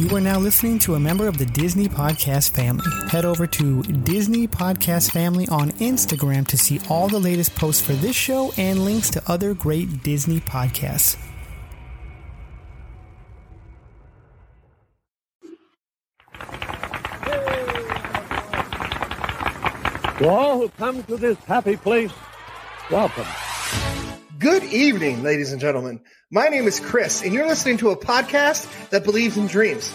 You are now listening to a member of the Disney Podcast family. Head over to Disney Podcast Family on Instagram to see all the latest posts for this show and links to other great Disney podcasts. To all who come to this happy place, welcome. Good evening, ladies and gentlemen. My name is Chris, and you're listening to a podcast that believes in dreams,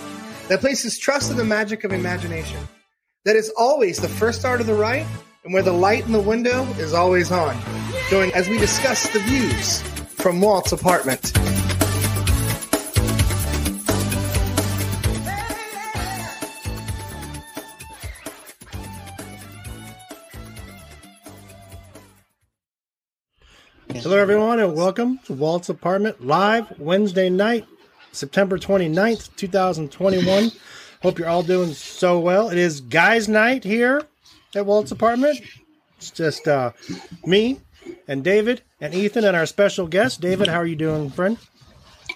that places trust in the magic of imagination, that is always the first star to the right, and where the light in the window is always on. Join as we discuss the views from Walt's apartment. Hello, everyone, and welcome to Walt's Apartment live Wednesday night, September 29th, 2021. Hope you're all doing so well. It is guys' night here at Walt's Apartment. It's just uh, me and David and Ethan and our special guest. David, how are you doing, friend?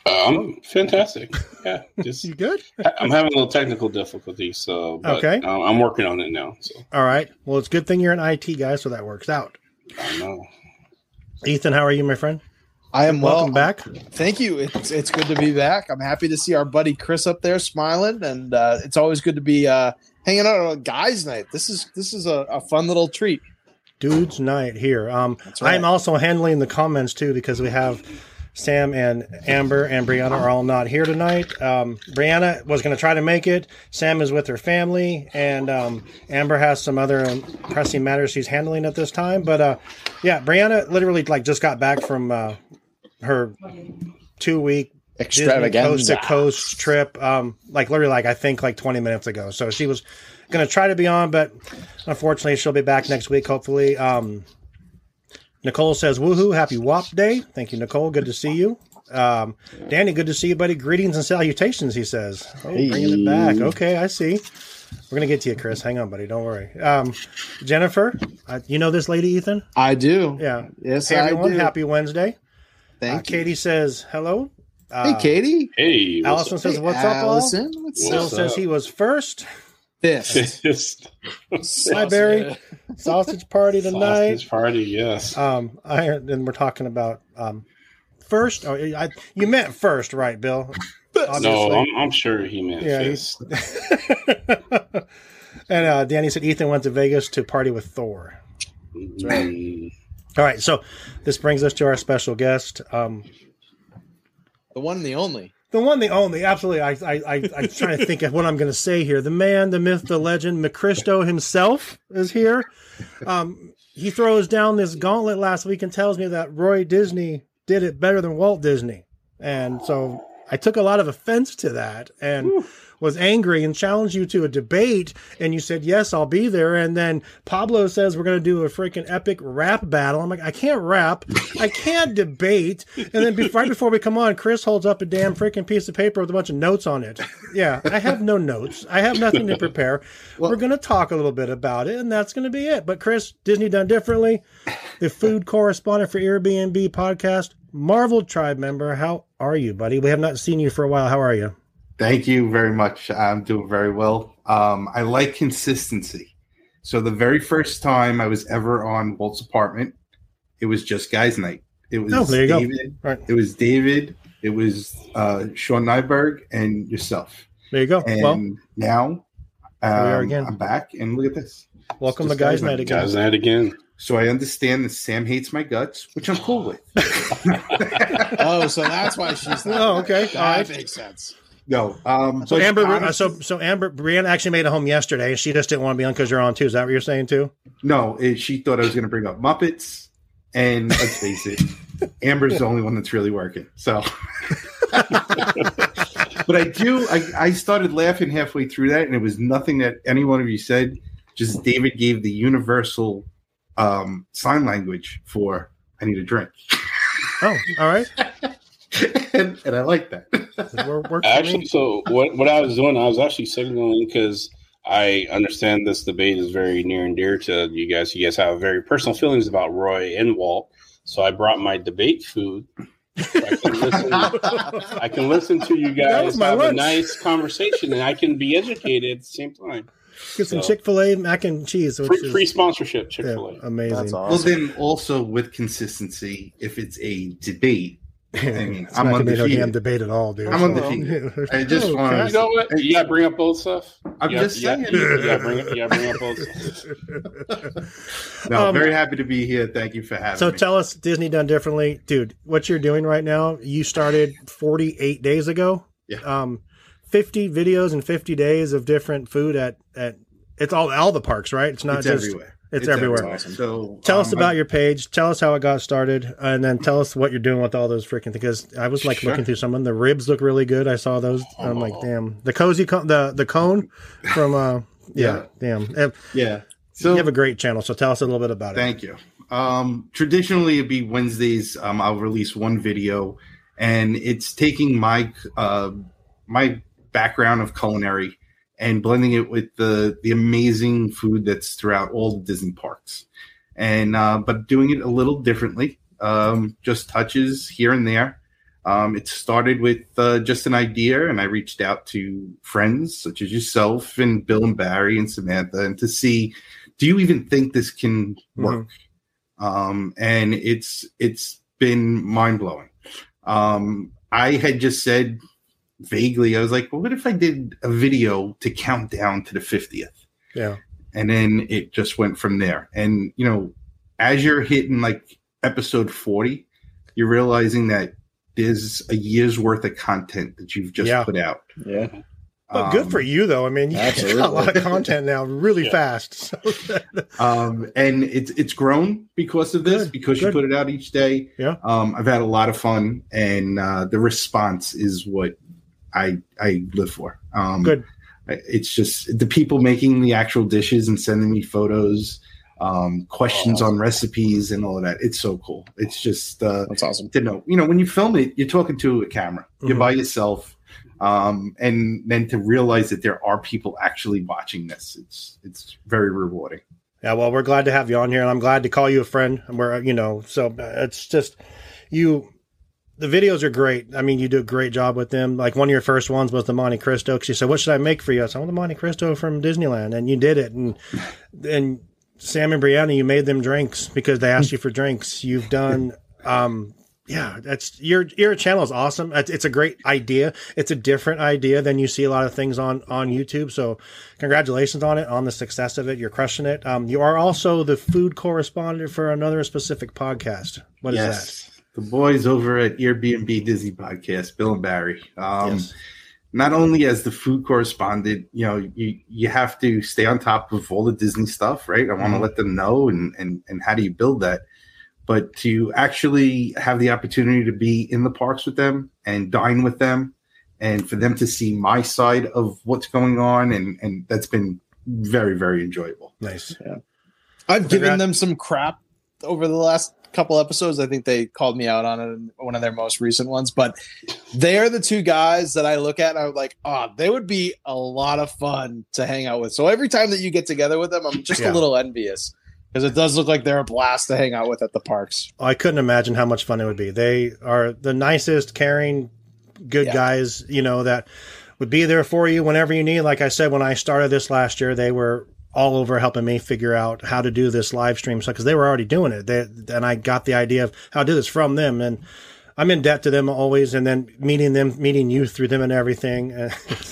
Um, fantastic. Yeah, just You good? I'm having a little technical difficulty, so but, Okay. um, I'm working on it now. So All right. Well, it's a good thing you're an IT guy, so that works out. I know. Ethan, how are you, my friend? I am well. Welcome back. Thank you. It's it's good to be back. I'm happy to see our buddy Chris up there smiling, and uh, it's always good to be uh, hanging out on a guys' night. This is this is a, a fun little treat. Dude's night here. Um, right. I'm also handling the comments too because we have Sam and Amber and Brianna are all not here tonight. Um, Brianna was going to try to make it. Sam is with her family, and um, Amber has some other pressing matters she's handling at this time. But uh, yeah, Brianna literally like just got back from uh, her two week coast to coast trip. Um, like literally, like I think like 20 minutes ago. So she was going to try to be on, but unfortunately, she'll be back next week. Hopefully. Um, Nicole says, "Woohoo! Happy WAP Day! Thank you, Nicole. Good to see you." Um, Danny, good to see you, buddy. Greetings and salutations. He says, "Oh, bringing it back." Okay, I see. We're gonna get to you, Chris. Hang on, buddy. Don't worry. Um, Jennifer, uh, you know this lady, Ethan? I do. Yeah. Yes, Hey, everyone. I do. Happy Wednesday. Uh, Thank you. Katie says hello. Uh, Hey, Katie. Hey, Allison what's says, "What's up, all?" Allison. What's Bill What's says he was first. This? Just Hi, Barry. Sausage party tonight. sausage party, yes. Um, I and we're talking about um, first. Oh, I, you meant first, right, Bill? no, I'm, I'm sure he meant Yeah, fist. and uh, Danny said Ethan went to Vegas to party with Thor. Mm, All right, so this brings us to our special guest, um, The one and the only. The one, the only. Absolutely, I, I, I, I'm trying to think of what I'm going to say here. The man, the myth, the legend, McChristo himself is here. Um, he throws down this gauntlet last week and tells me that Roy Disney did it better than Walt Disney, and so I took a lot of offense to that and was angry and challenged you to a debate. And you said, Yes, I'll be there. And then Pablo says, We're going to do a freaking epic rap battle. I'm like, I can't rap. I can't debate. And then be- right before we come on, Chris holds up a damn freaking piece of paper with a bunch of notes on it. Yeah, I have no notes. I have nothing to prepare. We're going to talk a little bit about it, and that's going to be it. But Chris, Disney done differently. The food correspondent for Airbnb podcast, Marvel Tribe member. How are you, buddy? We have not seen you for a while. How are you? Thank you very much. I'm doing very well. Um, I like consistency. So the very first time I was ever on Walt's apartment, it was just guys' night. It was Oh, there you go. David. Right. It was David. It was uh, Sean Nyberg and yourself. There you go. And well, now we are um, again. I'm back, and look at this. welcome to Guys guys' Night night. again. Guys, that again. So I understand that Sam hates my guts, which I'm cool with. Oh, so that's why she's. Not Oh, okay. That All right. makes sense. No, um, So but Amber, uh, honestly- so so Amber, Brianna actually made it home yesterday, and she just didn't want to be on because you're on too. Is that what you're saying too? No, it, she thought I was going to bring up Muppets, and let's face it, Amber's the only one that's really working. So, but I do. I, I started laughing halfway through that, and it was nothing that any one of you said. Just David gave the universal um, sign language for "I need a drink," Oh, all right. and, and I like that. We're, we're Actually, so what, what I was doing, I was actually signaling because I understand this debate is very near and dear to you guys. You guys have very personal feelings about Roy and Walt. So I brought my debate food I can listen, I can listen to you guys my have a nice conversation, and I can be educated at the same time. Get some So- Chick Fil A mac and cheese. Which Free, is, free sponsorship, Chick Fil A. amazing. That's Well, awesome. then also with consistency, if it's a debate, I mean, It's I'm not gonna be no damn debate at all, dude. I'm undefeated. I just Oh, wanna- okay. You know what? You got to bring up both stuff. I'm You just got- you saying. got- You got to bring, up- you gotta bring up both stuff. No, Um, very happy to be here. Thank you for having So me. So tell us, Disney done differently, dude. What you're doing right now? You started 48 days ago. Yeah. Um, 50 videos in 50 days of different food at at it's all all the parks, right? It's not it's just. everywhere. It's everywhere. So Tell us um, about I- your page. Tell us how it got started, and then tell us what you're doing with all those freaking. Because I was like Sure. looking through some of them. The ribs look really good. I saw those. I'm like, Oh. damn. The cozy cone, the the cone from uh, yeah, damn. Uh, Yeah. So you have a great channel, so tell us a little bit about it. Thank you. Um, traditionally, it'd be Wednesdays. Um, I'll release one video, and it's taking my uh, my background of culinary and blending it with the the amazing food that's throughout all the Disney parks, and uh, but doing it a little differently. Um, just touches here and there. Um, it started with uh, just an idea, and I reached out to friends such as yourself and Bill and Barry and Samantha, and to see, do you even think this can work? Um, and it's it's been mind blowing. Um, I had just said vaguely, I was like, well, what if I did a video to count down to the fiftieth? Yeah. and then it just went from there. And you know, as you're hitting like episode forty, you're realizing that there's a year's worth of content that you've just Yeah. put out. Yeah. But good Um, for you, though. I mean, you got a lot of content now, really Yeah. fast. So, um, and it's it's grown because of this Good, because good. you put it out each day. Yeah. Um, I've had a lot of fun, and uh, the response is what I I live for. Um, Good. It's just the people making the actual dishes and sending me photos, um, questions on recipes, and all of that. It's so cool. It's just uh, That's awesome. to know. You know, when you film it, you're talking to a camera. You're Mhm. by yourself. Um, and then to realize that there are people actually watching this, it's it's very rewarding. yeah, well, we're glad to have you on here, and I'm glad to call you a friend. And we're, you know, so uh, it's just you. The videos are great. I mean, you do a great job with them. Like one of your first ones was the Monte Cristo. 'cause you said, "What should I make for you?" I said, "I want the Monte Cristo from Disneyland," and you did it. And and Sam and Brianna, you made them drinks because they asked you for drinks. You've done, um, yeah, that's your your channel is awesome. It's, it's a great idea. It's a different idea than you see a lot of things on on YouTube. So, congratulations on it, on the success of it. You're crushing it. Um, you are also the food correspondent for another specific podcast. What is yes, the boys over at Airbnb Disney Podcast, Bill and Barry. Um, yes. Not only as the food correspondent, you know, you you have to stay on top of all the Disney stuff, right? I want to Mhm. let them know, and and and how do you build that? But to actually have the opportunity to be in the parks with them and dine with them, and for them to see my side of what's going on, and and that's been very very enjoyable. Nice. Yeah. I've given them some crap over the last couple episodes. I think they called me out on it in one of their most recent ones, but they are the two guys that I look at and I'm like, oh, they would be a lot of fun to hang out with. So every time that you get together with them, I'm just Yeah. a little envious because it does look like they're a blast to hang out with at the parks. I couldn't imagine how much fun it would be. They are the nicest, caring, good Yeah. guys, you know, that would be there for you whenever you need. Like I said, when I started this last year, they were all over helping me figure out how to do this live stream. So, because they were already doing it, they, and I got the idea of how to do this from them. And I'm in debt to them always. And then meeting them, meeting you through them and everything.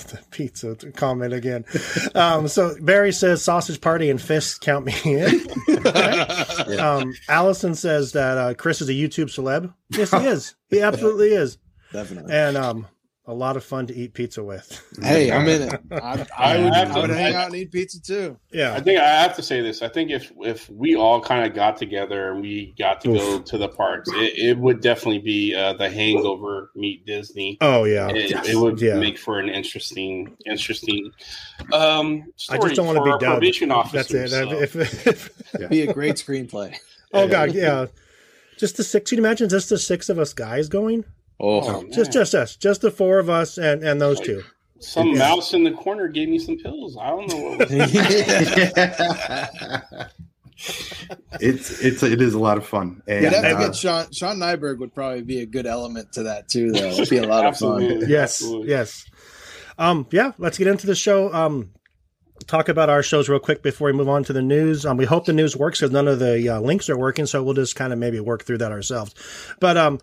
The pizza comment again. Um, so Barry says sausage party and fists count me in. Um, Allison says that uh, Chris is a YouTube celeb. Yes, he is. He absolutely is, Definitely. and um, a lot of fun to eat pizza with. Hey, I'm in it. I, I, I would have I would to- hang I- out and eat pizza too. Yeah, I think I have to say this. I think if if we all kind of got together and we got to go to the parks, it, it would definitely be uh, the Hangover meet Disney. Oh yeah. It, Yes. it would Yeah. make for an interesting, interesting um, I just don't want to be dubbed. probation That's it. so. If, if, Be a great screenplay. oh god, yeah. Just the six. Can you imagine just the six of us guys going? Oh, Oh, Just, just us, just the four of us, and and those two. some Yeah. mouse in the corner gave me some pills. I don't know what was it's it's it is a lot of fun. And, You'd uh, get Sean. Sean Nyberg would probably be a good element to that too, though. It'd be a lot of fun. Yes, Absolutely. yes. Um, yeah, let's get into the show. Um, talk about our shows real quick before we move on to the news. Um, we hope the news works because none of the uh, links are working, so we'll just kind of maybe work through that ourselves. But um,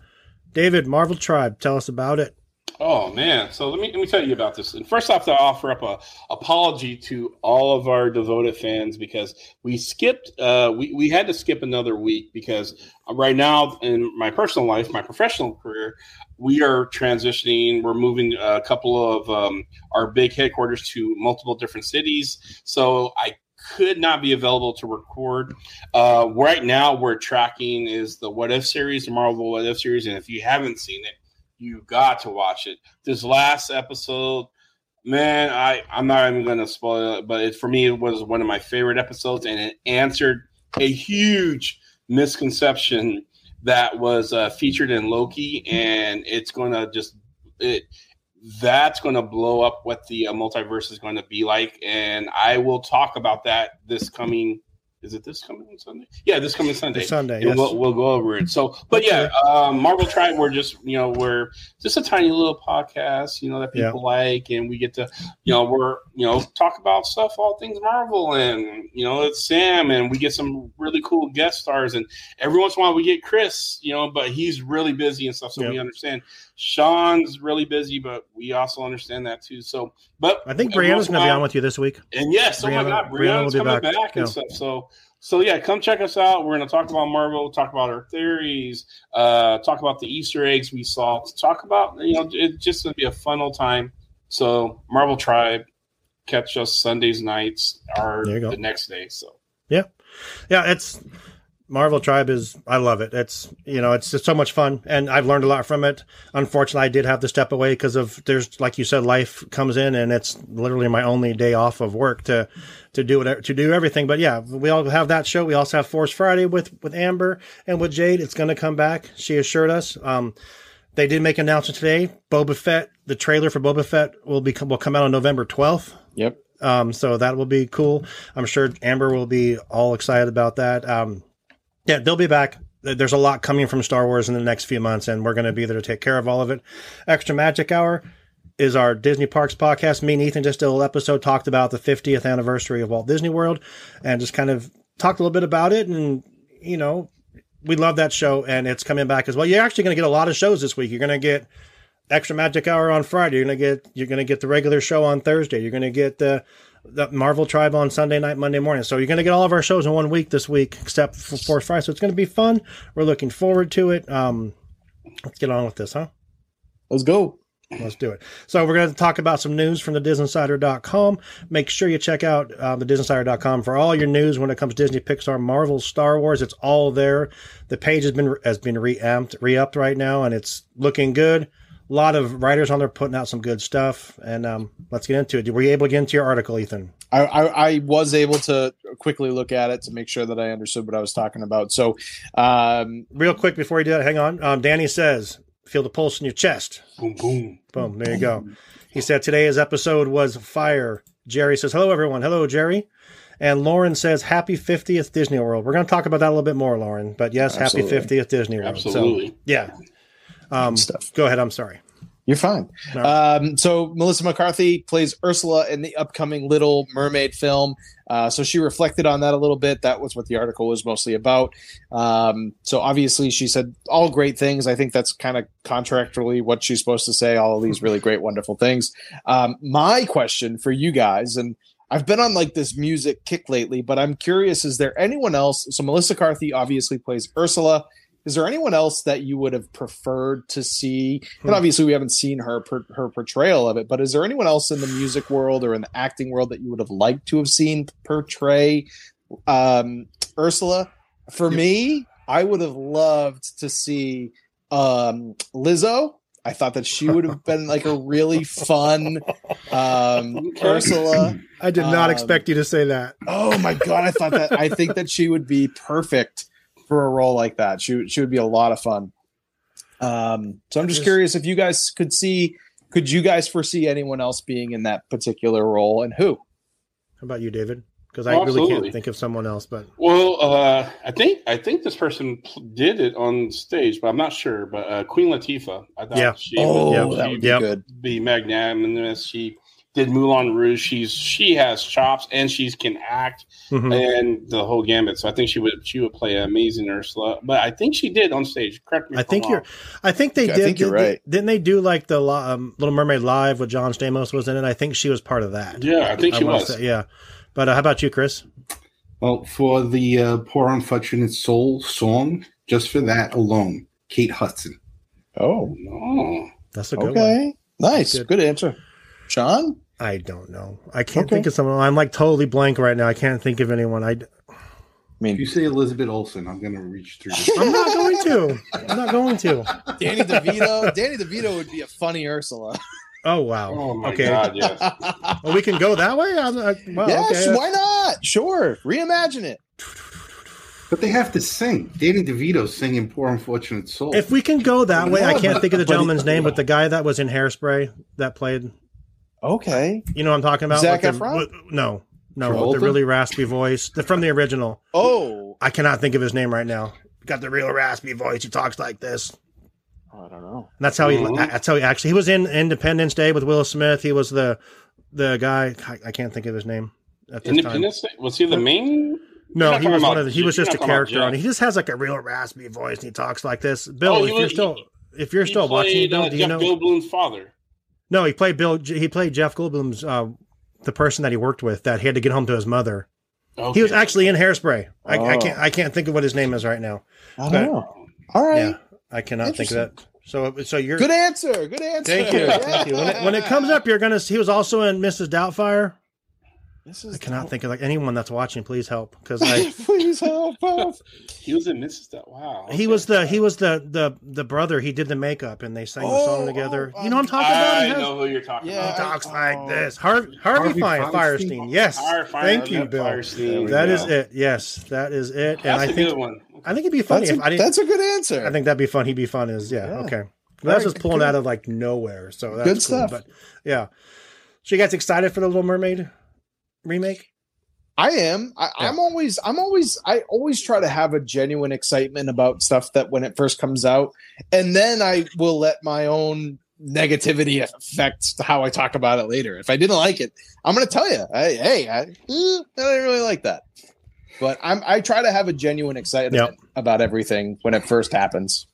David, Marvel Tribe, tell us about it. Oh man! So let me let me tell you about this. And first off, to offer up a apology to all of our devoted fans because we skipped. Uh, we we had to skip another week because right now in my personal life, my professional career, we are transitioning. We're moving a couple of um, our big headquarters to multiple different cities. So I could not be available to record. Uh, right now, we're tracking is the What If series, the Marvel What If series, and if you haven't seen it you got to watch it. This last episode, man, I I'm not even gonna spoil it, but it, for me, it was one of my favorite episodes, and it answered a huge misconception that was uh, featured in Loki, and it's gonna just it that's going to blow up what the uh, multiverse is going to be like and i will talk about that this coming is it this coming sunday yeah this coming sunday This Sunday, yes. we'll, we'll go over it so but yeah um, marvel tribe we're just you know we're just a tiny little podcast you know that Yeah. people like and we get to you know we're you know talk about stuff all things marvel and you know it's sam and we get some really cool guest stars and every once in a while we get chris you know but he's really busy and stuff so Yeah. we understand sean's really busy but we also understand that too so but I think Brianna's going to be on with you this week. and yes, oh my Brianna- God, Brianna will Brianna's be coming back. back, and Yeah. stuff. So, so yeah, come check us out. We're going to talk about Marvel, talk about our theories, uh, talk about the Easter eggs we saw, talk about you know it's just going to be a fun old time. So, Marvel Tribe, catch us Sundays nights or There you go. the next day. So, yeah, Yeah, it's Marvel Tribe is I love it. It's you know it's just so much fun, and I've learned a lot from it. Unfortunately, I did have to step away because of there's like you said, life comes in, and it's literally my only day off of work to to do it to do everything. But yeah, we all have that show. We also have Force Friday with with Amber and with Jade. It's going to come back. She assured us. Um, they did make an announcement today. Boba Fett, the trailer for Boba Fett will be will come out on November twelfth. Yep. Um, so that will be cool. I'm sure Amber will be all excited about that. Um, yeah, they'll be back. There's a lot coming from Star Wars in the next few months, and we're going to be there to take care of all of it. Extra Magic Hour is our Disney Parks podcast. Me and Ethan just did a little episode talked about the 50th anniversary of Walt Disney World, and just kind of talked a little bit about it. And you know, we love that show, and it's coming back as well. You're actually going to get a lot of shows this week. You're going to get extra magic hour on Friday. You're gonna get you're gonna get the regular show on Thursday. You're gonna get the the Marvel Tribe on Sunday night, Monday morning. So you're gonna get all of our shows in one week this week, except for Force Friday. So it's gonna be fun. We're looking forward to it. Um, let's get on with this, huh? Let's go. Let's do it. So we're going to talk about some news from the DisInsider.com. Make sure you check out uh, the DisInsider.com for all your news when it comes to Disney, Pixar, Marvel, Star Wars. It's all there. The page has been has been reamped, re-upped right now, and it's looking good. A lot of writers on there putting out some good stuff. And um, let's get into it. Were you able to get into your article, Ethan? I, I, I was able to quickly look at it to make sure that I understood what I was talking about. So, um, Real quick before you do that, hang on. Um, Danny says, "Feel the pulse in your chest." boom, boom. Boom. There you go. He said today's episode was fire. Jerry says, hello, everyone. Hello, Jerry. And Lauren says, happy 50th Disney World. We're going to talk about that a little bit more, Lauren. But yes, Absolutely. happy 50th Disney World. So, Absolutely. yeah. Um, stuff. go ahead. I'm sorry. You're fine. No. Um, so Melissa McCarthy plays Ursula in the upcoming Little Mermaid film. Uh, so she reflected on that a little bit. That was what the article was mostly about. Um, so obviously she said all great things. I think that's kind of contractually what she's supposed to say. All of these really great, wonderful things. Um, my question for you guys, and I've been on like this music kick lately, but I'm curious: is there anyone else? So Melissa McCarthy obviously plays Ursula. Is there anyone else that you would have preferred to see? And obviously, we haven't seen her per, her portrayal of it. But is there anyone else in the music world or in the acting world that you would have liked to have seen portray um, Ursula? For me, I would have loved to see um, Lizzo. I thought that she would have been like a really fun um, Ursula. I did not Um, expect you to say that. Oh my god, I thought that I think that she would be perfect for a role like that. She would- she would be a lot of fun. Um, so I'm just Just- curious if you guys could see, could you guys foresee anyone else being in that particular role and who? How about you, David? because I Oh, really can't think of someone else. But Well, uh, I think I think this person did it on stage, but I'm not sure. But uh, Queen Latifah, I thought Yeah. she Oh, Yeah. that would be good. be magnanimous. She did Moulin Rouge. She's she has chops and she can act mhm. and the whole gambit. So I think she would she would play amazing Ursula. But I think she did on stage. Correct me. I if think I'm you're. wrong. I think they I did. think you're did- right. Didn't they do like the um, Little Mermaid live with John Stamos was in it? I think she was part of that. Yeah, I think she was. say- yeah. But uh, how about you, Chris? Well, for the uh, Poor Unfortunate Soul song, just for that alone, Kate Hudson. Oh, Oh, That's a good one. okay. Nice. Good. Good. answer. Sean? I don't know. I can't Okay. think of someone. I'm like totally blank right now. I can't think of anyone. I, I If you say Elizabeth Olsen, I'm going to reach through. this. I'm not going to. I'm not going to. Danny DeVito. Danny DeVito would be a funny Ursula. Oh wow. oh my okay. God, yes. Well, we can go that way. I'm, I, uh, well, yes, okay. why not? Sure. Reimagine it. But they have to sing. Danny DeVito singing Poor Unfortunate Soul. If we can go that way, I can't think of the gentleman's name, but the guy that was in Hairspray that played. Okay. You know what I'm talking about? Zac With the- Efron? with- no, no, with the really raspy voice the, from the original. Oh, I cannot think of his name right now. Got the real raspy voice. He talks like this. I don't know. And that's how he. Mhm. That's how he actually. He was in Independence Day with Will Smith. He was the the guy. I, I can't think of his name at this time. Independence Day? was he the main? No, he was one of the, he was just a not talking about character on it. He just has like a real raspy voice and he talks like this. Bill, Oh, if he you're was- still if you're he still watching, played, Bill, uh, do you Jeff know? Goldblum's father. No, he played Bill. He played Jeff Goldblum's uh, the person that he worked with that he had to get home to his mother. Okay. He was actually in Hairspray. I, I Oh. can't I can't think of what his name is right now. I don't But- know. All right. Yeah, I cannot think of that. So so you're Good answer. Good answer. Thank you. Thank you. When it, when it comes up, you're gonna. He was also in Mrs. Doubtfire. This is I cannot think of like anyone that's watching. Please help because I. Please help us. He was in Mrs. That. Wow. He was the he was the the the brother. He did the makeup and they sang the Oh, song together. oh, you know what I'm talking about? I has- know who you're talking Yeah. He about. talks Oh. like this. Harvey, Harvey, Harvey Fine, Fierstein. Yes. Fire- Fire- Thank you, Bill. Fierstein. That Yeah. is it. Yes, that is it. And That's I a think good one. I think it'd be funny That's a, if I didn't. that's a good answer. I think that'd be fun. He'd be fun. Is yeah, Yeah. okay. That's just pulling good. out of like nowhere. So that's Good cool. stuff. But yeah. So you guys excited for the Little Mermaid remake? I am. I, Yeah. I'm always. I'm always. I always try to have a genuine excitement about stuff that when it first comes out, and then I will let my own negativity affect how I talk about it later. If I didn't like it, I'm going to tell you, I, hey, I, eh, I didn't really like that. But I'm. I try to have a genuine excitement Yep. about everything when it first happens.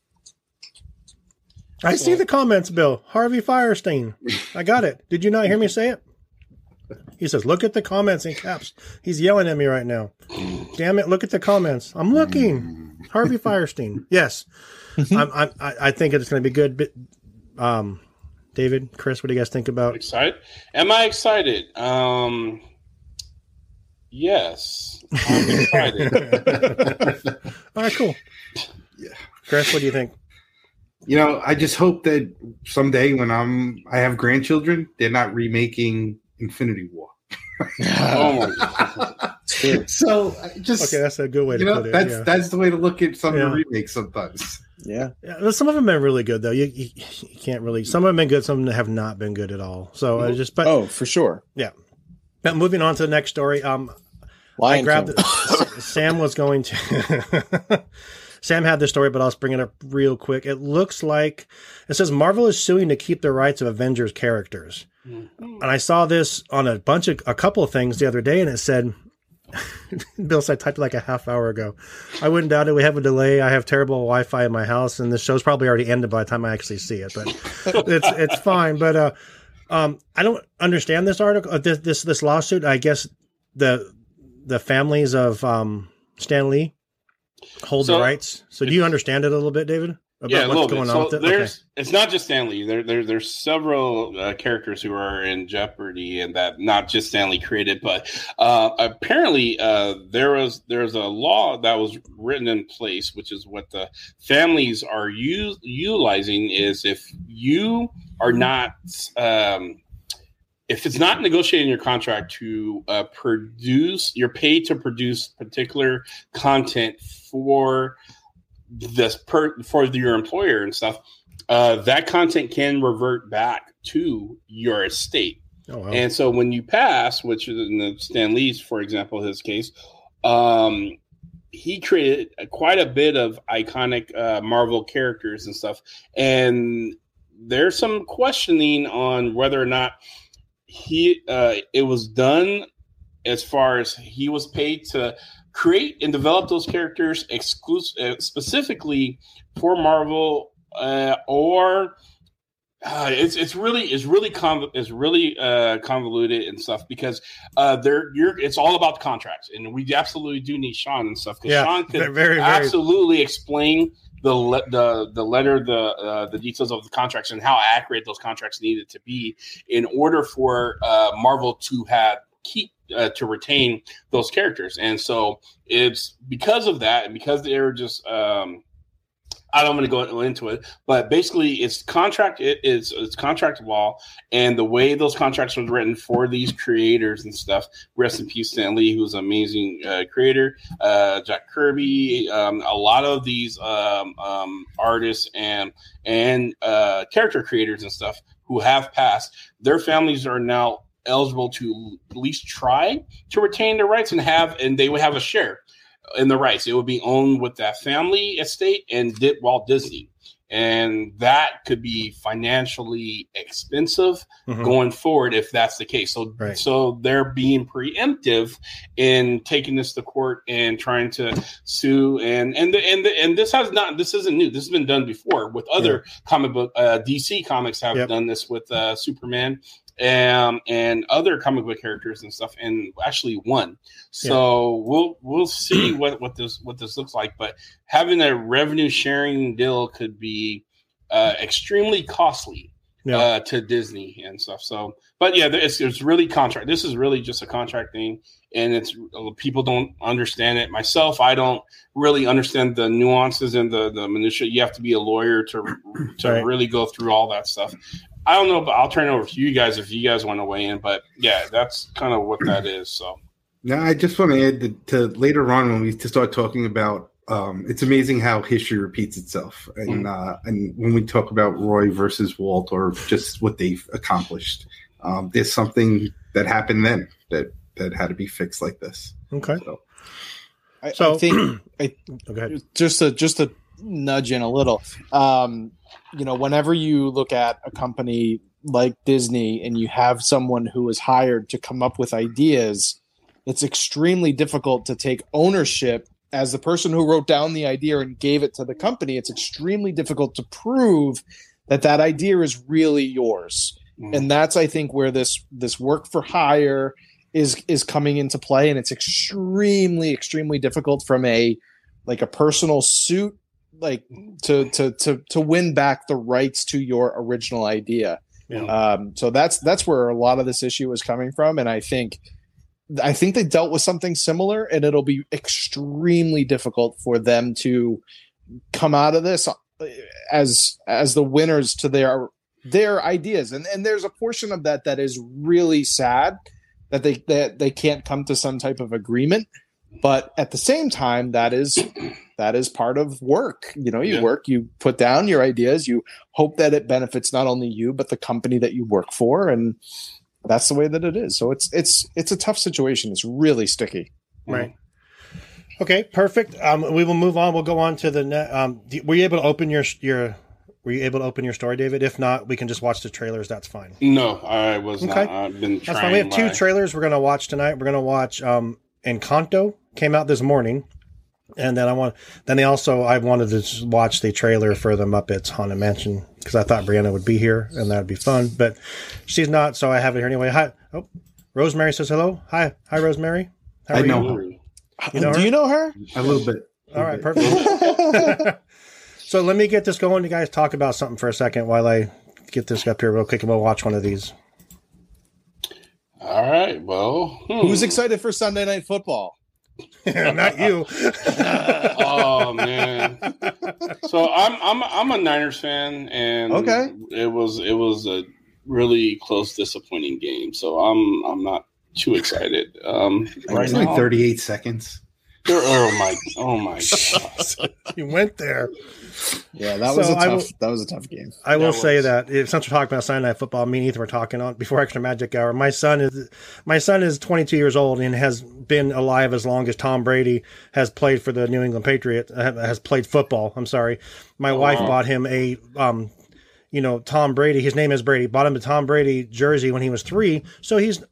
I see the comments, Bill. Harvey Fierstein. I got it. Did you not hear me say it? He says, "Look at the comments in caps." He's yelling at me right now. Damn it! Look at the comments. I'm looking. Harvey Fierstein. Yes, I'm, I'm, I I think it's going to be good. But, um, David, Chris, what do you guys think about? Excited? Am I excited? Um, yes, I'm excited. All right, cool. Yeah. Chris, what do you think? You know, I just hope that someday when I'm I have grandchildren, they're not remaking Infinity War. oh. So uh, uh, just Okay, that's a good way to know put it. that's yeah. that's the way to look at some Yeah. of the remakes sometimes. Yeah. Yeah, some of them have been really good though. You, you, you can't really. Some of them have been good. Some of them have not been good at all. So I just. But, Oh, for sure. Yeah. But moving on to the next story. Um, I grabbed King. it. Sam was going to. Sam had this story, but I'll just bring it up real quick. It looks like it says Marvel is suing to keep the rights of Avengers characters. And I saw this on a bunch of a couple of things the other day, and it said, Bill said, I typed like a half hour ago. I wouldn't doubt it. We have a delay. I have terrible Wi Fi in my house, and this show's probably already ended by the time I actually see it, but it's it's fine. But uh, um, I don't understand this article, uh, this, this this lawsuit. I guess the the families of um, Stan Lee hold the rights. So do you understand it a little bit, David? About yeah, a little bit. So with it? there's it's not just Stan Lee. There, there there's several uh, characters who are in jeopardy, and that not just Stan Lee created, but uh, apparently uh, there was there's a law that was written in place, which is what the families are use, utilizing. Is if you are not um, if it's not negotiated in your contract to uh, produce, you're paid to produce particular content for this per for your employer and stuff. Uh, that content can revert back to your estate. Oh, wow. And so when you pass, which is in the Stan Lee's, for example, his case, um, he created quite a bit of iconic uh, Marvel characters and stuff. And there's some questioning on whether or not he uh, it was done as far as he was paid to create and develop those characters exclusive uh, specifically for Marvel uh, or uh, it's it's really it's really conv- it's really uh, convoluted and stuff because uh, they're you're it's all about the contracts and we absolutely do need Sean and stuff because Yeah, Sean could very, very- absolutely explain the le- the the letter the uh, the details of the contracts and how accurate those contracts needed to be in order for uh, Marvel to have keep uh, to retain those characters. And so it's because of that and because they were just um, I don't want to go into it, but basically, it's contract. It is it's contract law, and the way those contracts were written for these creators and stuff. Rest in peace, Stan Lee, who's an amazing uh, creator. Uh, Jack Kirby, um, a lot of these um, um, artists and and uh, character creators and stuff who have passed. Their families are now eligible to at least try to retain their rights and have, and they would have a share in the rights. It would be owned with that family estate and did Walt Disney. And that could be financially expensive Mhm. going forward if that's the case. So, Right. so they're being preemptive in taking this to court and trying to sue. And and the, and the, and this has not this isn't new. This has been done before with other comic book. Uh, DC comics have Yep. done this with uh, Superman um, and other comic book characters and stuff, and actually won. So we'll we'll see what what this what this looks like. But having a revenue sharing deal could be uh, extremely costly Yeah. uh, to Disney and stuff. So, but yeah, it's, it's really contract. This is really just a contract thing, and it's people don't understand it. Myself, I don't really understand the nuances and the the minutia. You have to be a lawyer to to Right. really go through all that stuff. I don't know, but I'll turn it over to you guys if you guys want to weigh in. But yeah, that's kind of what that is. So Now, I just want to add that to later on when we start talking about. Um, it's amazing how history repeats itself, and uh, and when we talk about Roy versus Walt or just what they've accomplished, um, there's something that happened then that that had to be fixed like this. Okay. So I, So- I think I, Oh, go ahead. just to just to nudge in a little um you know whenever you look at a company like disney and you have someone who is hired to come up with ideas it's extremely difficult to take ownership as the person who wrote down the idea and gave it to the company. It's extremely difficult to prove that that idea is really yours. Mm, and that's i think where this this work for hire is is coming into play. And it's extremely extremely difficult from a like a personal suit like to to to to win back the rights to your original idea. Yeah. um so that's that's where a lot of this issue is coming from. And i think i think they dealt with something similar and it'll be extremely difficult for them to come out of this uh, as as the winners to their their ideas. And and there's a portion of that that is really sad that they that they can't come to some type of agreement. But at the same time that is that is part of work you know you Yeah. work you put down your ideas you hope that it benefits not only you but the company that you work for and that's the way that it is so it's it's it's a tough situation it's really sticky Right. Okay, perfect. Um, we will move on. We'll go on to the. Ne- um, were you able to open your your? Were you able to open your story, David? If not, we can just watch the trailers. That's fine. No, I was Okay. not. I've been. That's fine. We have two trailers we're going to watch tonight. We're going to watch um, Encanto came out this morning, and then I want then they also I wanted to just watch the trailer for the Muppets Haunted Mansion because I thought Brianna would be here and that'd be fun, but she's not, so I have it here anyway. Hi, oh, Rosemary says hello. Hi, hi, Rosemary. How I know you? her. You know do her? you know her a little bit. All right, perfect. so let me get this going. You guys talk about something for a second while I get this up here real quick, and we'll watch one of these. All right. Well, hmm. who's excited for sunday night football not you. oh man. So I'm I'm I'm a Niners fan, and Okay. it was it was a really close, disappointing game. So I'm I'm not too excited. Um, right It's like 38 seconds. Oh my! Oh my! God. you went there. Yeah, that was So a I tough. will- that was a tough game. I will That say was- that if since we're talking about Sunday Night Football, me and Ethan were talking on before Extra Magic Hour. My son is my son is 22 years old and has been alive as long as Tom Brady has played for the New England Patriots. uh, Has played football. I'm sorry. My wife bought him a um, you know, Tom Brady. His name is Brady. Bought him a Tom Brady jersey when he was three, so he's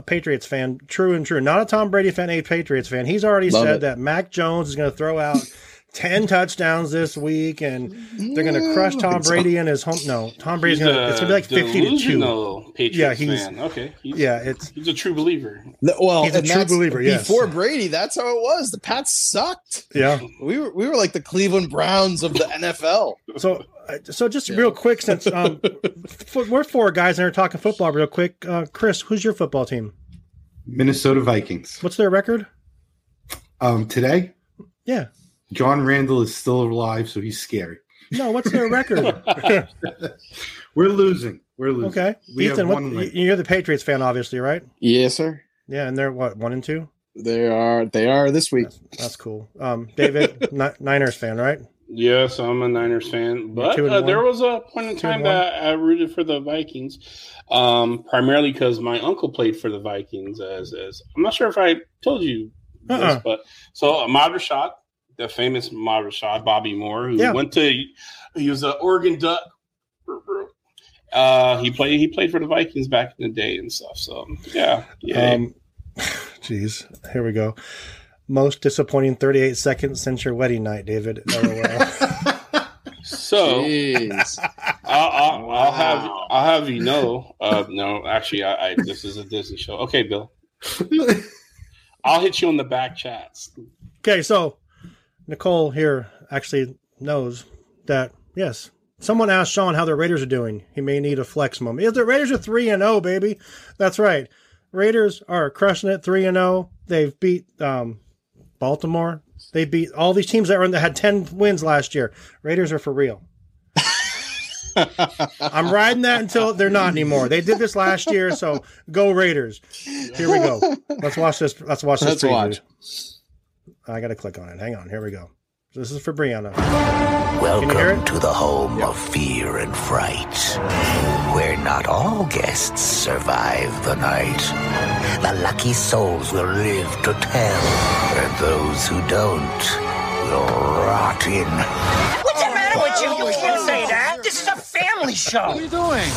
a Patriots fan, true and true. Not a Tom Brady fan, a Patriots fan. He's already Love said it. that Mac Jones is going to throw out. 10 touchdowns this week and they're going to crush Tom Brady in his home. No, Tom Brady's He's going to, it's going to be like 50 to 2. delusional Patriots Yeah, he's- fan. Okay. He's, Yeah, it's, he's a true believer. The- well, He's a true believer, yes. Before Brady, that's how it was. The Pats sucked. yeah. We were we were like the Cleveland Browns of the NFL. So, so just real quick, since um, f- we're four guys and we're talking football real quick. Uh, Chris, who's your football team? Minnesota Vikings. What's their record? Um, today, Yeah. John Randle is still alive, so he's scary. No, what's their record? We're losing. We're losing. okay. We Ethan, have what, one win. you're the Patriots fan, obviously, right? Yes, sir. Yeah, and they're what, one and two? They are. They are this week. That's cool. Um, David, Niners fan, right? Yes, I'm a Niners fan, but uh, there was a point in time that I rooted for the Vikings, um, primarily because my uncle played for the Vikings. As, as I'm not sure if I told you this, Uh-uh. but so Ahmad Rashad, the famous Ahmad Rashad, Bobby Moore, who Yeah. went to he was an Oregon Duck. Uh, he played he played for the Vikings back in the day and stuff. So yeah, yeah. Um, jeez, here we go. Most disappointing 38 seconds since your wedding night, David. So I'll, I'll, I'll have I'll have you know. Uh, no, actually, I, I this is a Disney show. Okay, Bill, I'll hit you on the back chats. okay, so Nicole here actually knows that, yes, someone asked Sean how the Raiders are doing. He may need a flex moment. Yeah, the Raiders are 3 and 0, baby. That's right. Raiders are crushing it 3 and 0. They've beat um, Baltimore. They beat all these teams that were in, that had 10 wins last year. Raiders are for real. I'm riding that until they're not anymore. They did this last year, so go Raiders. Here we go. Let's watch this. Let's watch this. Let's preview. watch. I gotta click on it. Hang on. Here we go. This is for Brianna. Can you hear Welcome to the home of fear and fright, where not all guests survive the night. The lucky souls will live to tell, and those who don't will rot in. What's the oh, matter with you? You can't say that. This is a family show. What are you doing?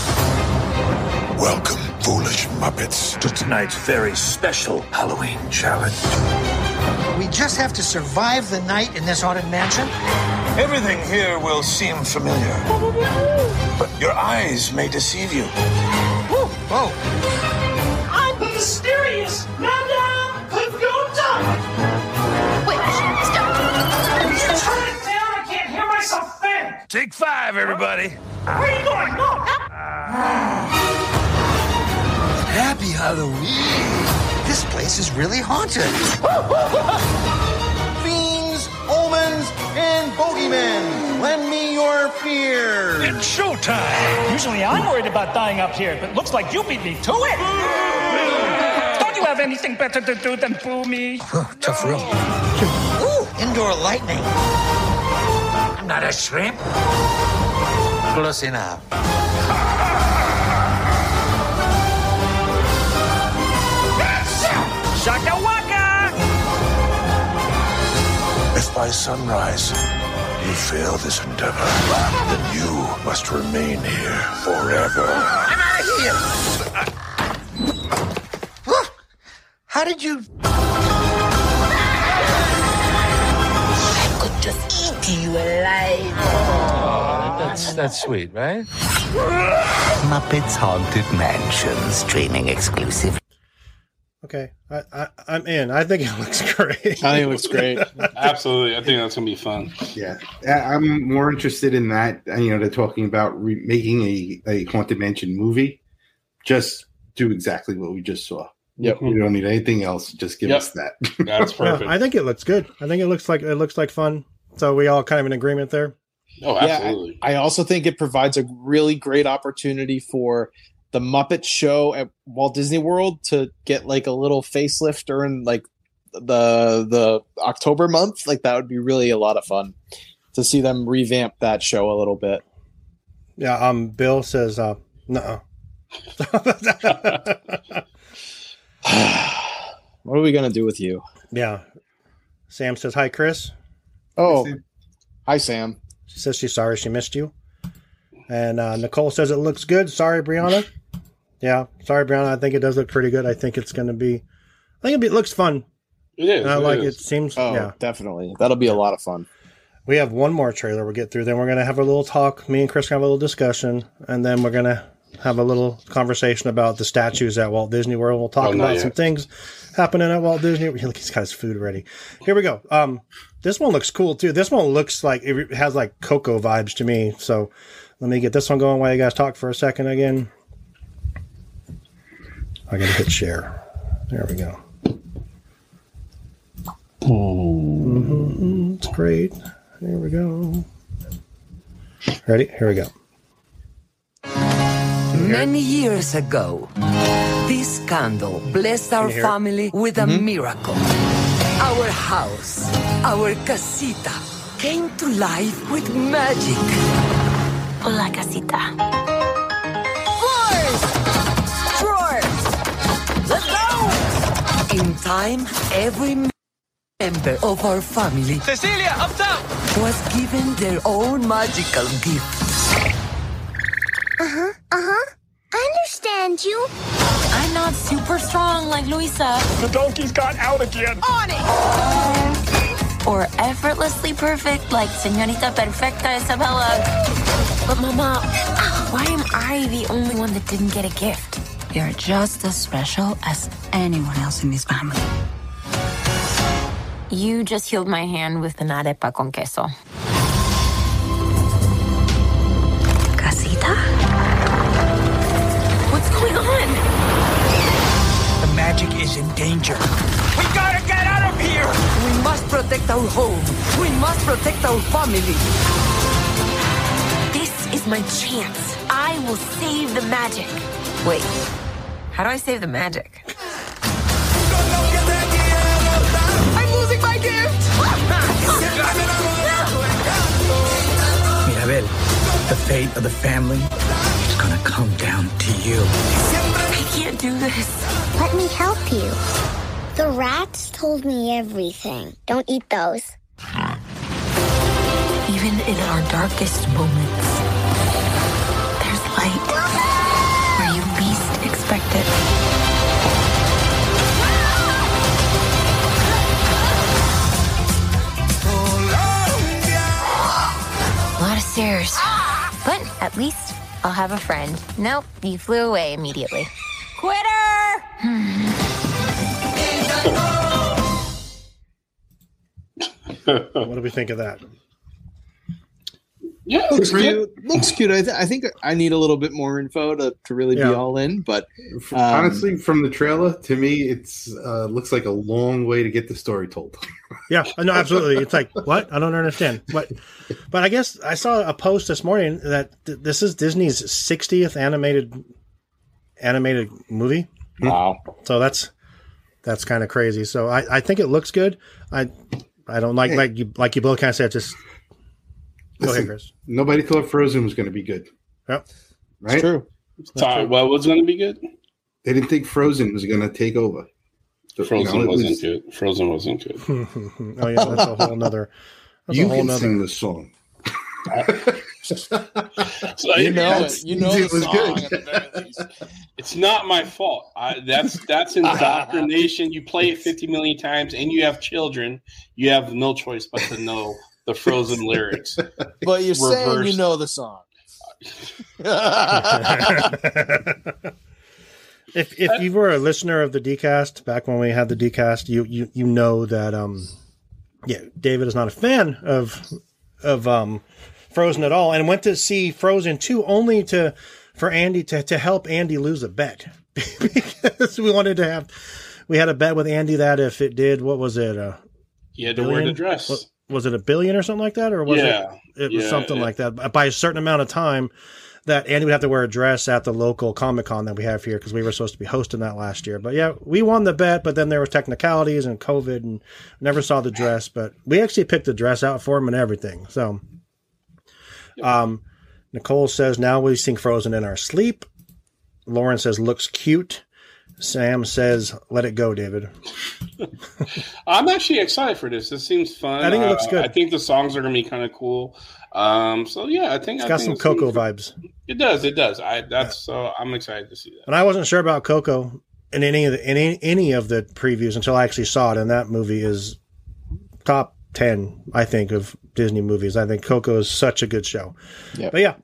Welcome, foolish Muppets, to tonight's very special Halloween challenge. We just have to survive the night in this haunted mansion. Everything here will seem familiar, but your eyes may deceive you. Whoa, whoa. I'm the mysterious. Madame Computer. Wait, stop. Turn it down. I can't hear myself think. Take five, everybody. Where are you going? No. Happy Halloween. This place is really haunted. Fear. It's showtime. Usually I'm worried about dying up here, but looks like you beat me to it. Don't you have anything better to do than boo me? Tough room. Ooh, indoor lightning. I'm not a shrimp. Close enough. Shaka waka! If by sunrise you fail this endeavor, then you must remain here forever. I'm out of here. Huh? How did you? I could just eat you alive. That's that's sweet, right? Muppets Haunted Mansion, streaming exclusive. Okay, I, I, I'm in. I think it looks great. I think it looks great. Absolutely, I think that's gonna be fun. Yeah, I- I'm more interested in that. uh, You know, they're talking about re- making a, a haunted mansion movie. Just do exactly what we just saw. Yep. We don't need anything else. Just give Yep. us that. That's Yeah, perfect. I think it looks good. I think it looks like it looks like fun. So we all kind of in agreement there. oh, Yeah, absolutely. I also think it provides a really great opportunity for the Muppet Show at Walt Disney World to get like a little facelift during like the the October month, like that would be really a lot of fun to see them revamp that show a little bit. Yeah, um, Bill says, uh, no. What are we gonna do with you? yeah. Sam says, hi, Chris. Oh, hi Sam. She says she's sorry she missed you. And uh, Nicole says it looks good. Sorry, Brianna. Yeah, sorry, Brianna. I think it does look pretty good. I think it's going to be. I think it'll be, it looks fun. It is. And I it like is. it. Seems. Oh, Yeah. definitely. That'll be a lot of fun. We have one more trailer we'll get through. Then we're going to have a little talk. Me and Chris gonna have a little discussion, and then we're going to have a little conversation about the statues at Walt Disney World. We'll talk Oh, about yet. some things happening at Walt Disney. Look, he's got his food ready. Here we go. Um, this one looks cool too. This one looks like it has like Coco vibes to me. So let me get this one going while you guys talk for a second again. I gotta hit share. There we go. Mhm, It's great. Here we go. Ready? Here we go. Many years ago, this candle blessed our you hear it? family with a miracle. Our house, our casita, came to life with magic. Hola, casita. In time, every member of our family Cecilia, up top! was given their own magical gift. Uh huh. Uh huh. I understand you. I'm not super strong like Luisa. The donkey's got out again. On it. Or effortlessly perfect like Señorita Perfecta Isabela. But Mama, why am I the only one that didn't get a gift? You're just as special as anyone else in this family. You just healed my hand with an arepa con queso. Casita? What's going on? The magic is in danger. We gotta get out of here! We must protect our home. We must protect our family. This is my chance. I will save the magic. Wait, how do I save the magic? I'm losing my gift! Mirabel, the fate of the family is gonna come down to you. I can't do this. Let me help you. The rats told me everything. Don't eat those. Even in our darkest moments, there's light where you least expect it. A lot of stairs. But at least I'll have a friend. Nope, you flew away immediately. Quitter! What do we think of that? Yeah, Looks great. cute. Looks cute. I, th- I think I need a little bit more info to, to really Yeah. be all in. But Um, Honestly, from the trailer, to me, it's uh, looks like a long way to get the story told. Yeah, no, absolutely. It's like what I don't understand. What, but I guess I saw a post this morning that th- this is Disney's 60th animated animated movie. wow, So that's that's kind of crazy. So I, I think it looks good. I I don't like like you like you both kind of said. Just go ahead, Chris. Nobody thought Frozen was going to be good, Yep. right? it's true. Sorry, what was going to be good? They didn't think Frozen was going to take over. So, you Frozen know, wasn't was- good. Frozen wasn't good. oh yeah, that's a whole nother. You a whole can nother. sing the song. So, You know that's- it. You know it was good. at the very least. It's not my fault. I, that's that's indoctrination. You play it 50 million times, and you have children. You have no choice but to know the Frozen lyrics. But you're saying you know the song. if if you were a listener of the Dcast back when we had the Dcast, you you you know that um yeah, David is not a fan of of um Frozen at all, and went to see Frozen two only to for Andy to to help Andy lose a bet because we wanted to have we had a bet with Andy that if it did what was it uh You had to wear the billion? dress. Was, was it a billion or something like that, or was Yeah, it? It was yeah, something it- like that. By a certain amount of time, that Andy would have to wear a dress at the local Comic Con that we have here because we were supposed to be hosting that last year. But yeah, we won the bet, but then there were technicalities and COVID, and never saw the dress. But we actually picked the dress out for him and everything. So, um, Nicole says now we sing Frozen in our sleep. Lauren says looks cute. Sam says let it go, David. I'm actually excited for this. This seems fun. I think it looks Uh, good. I think the songs are going to be kind of cool. Um, so yeah, I think It's I got think some it's Coco vibes. It does. It does. I that's so I'm excited to see that. And I wasn't sure about Coco in any of the in any, any of the previews until I actually saw it, and that movie is top ten, I think, of Disney movies. I think Coco is such a good show. Yep. But yeah,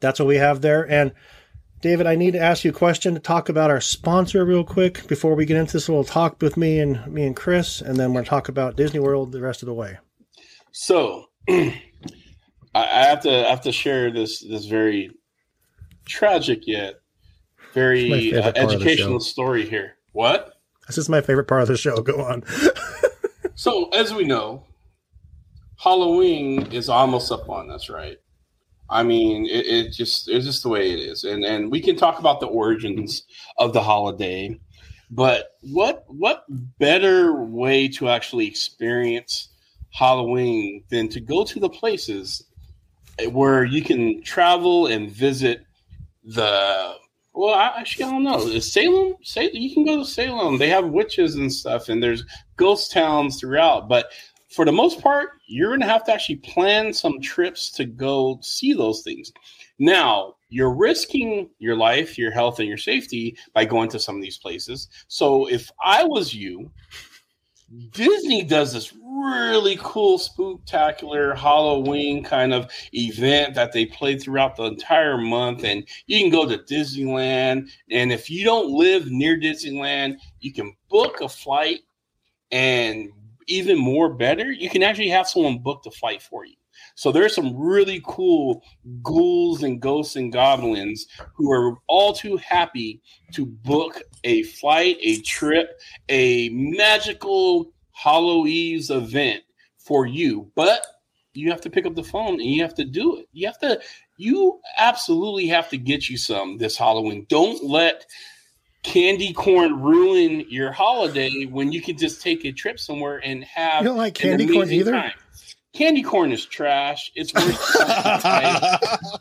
that's what we have there. And David, I need to ask you a question to talk about our sponsor real quick before we get into this little talk with me and me and Chris, and then we're gonna talk about Disney World the rest of the way. So I, have to I have to share this this very tragic yet very uh, part of the educational story here. What? This is my favorite part of the show. Go on. So as we know, Halloween is almost up on us, right? I mean, it, it just it's just the way it is, and and we can talk about the origins of the holiday, but what what better way to actually experience Halloween than to go to the places where you can travel and visit the well, I, actually, I don't know. Is Salem? Salem? You can go to Salem. They have witches and stuff, and there's ghost towns throughout. But for the most part, you're going to have to actually plan some trips to go see those things. Now, you're risking your life, your health, and your safety by going to some of these places. So, if I was you, Disney does this really cool, spooktacular Halloween kind of event that they play throughout the entire month. And you can go to Disneyland. And if you don't live near Disneyland, you can book a flight. And even more better, you can actually have someone book the flight for you. So there's some really cool ghouls and ghosts and goblins who are all too happy to book a flight, a trip, a magical Halloween event for you. But you have to pick up the phone and you have to do it. You have to, you absolutely have to get you some this Halloween. Don't let candy corn ruin your holiday when you can just take a trip somewhere and have You don't like candy corn either? time. Candy corn is trash. It's worse. than pumpkin spice.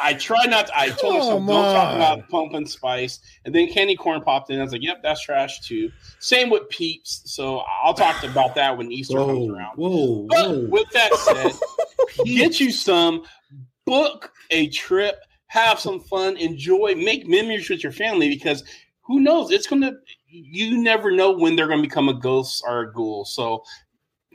I try not. To, I told myself Come oh, don't talk on. about pumpkin spice, and then candy corn popped in. I was like, "Yep, that's trash too." Same with Peeps. So I'll talk about that when Easter comes around. Whoa, But with that said, get you some, book a trip, have some fun, enjoy, make memories with your family because who knows? It's gonna. You never know when they're gonna become a ghost or a ghoul. So,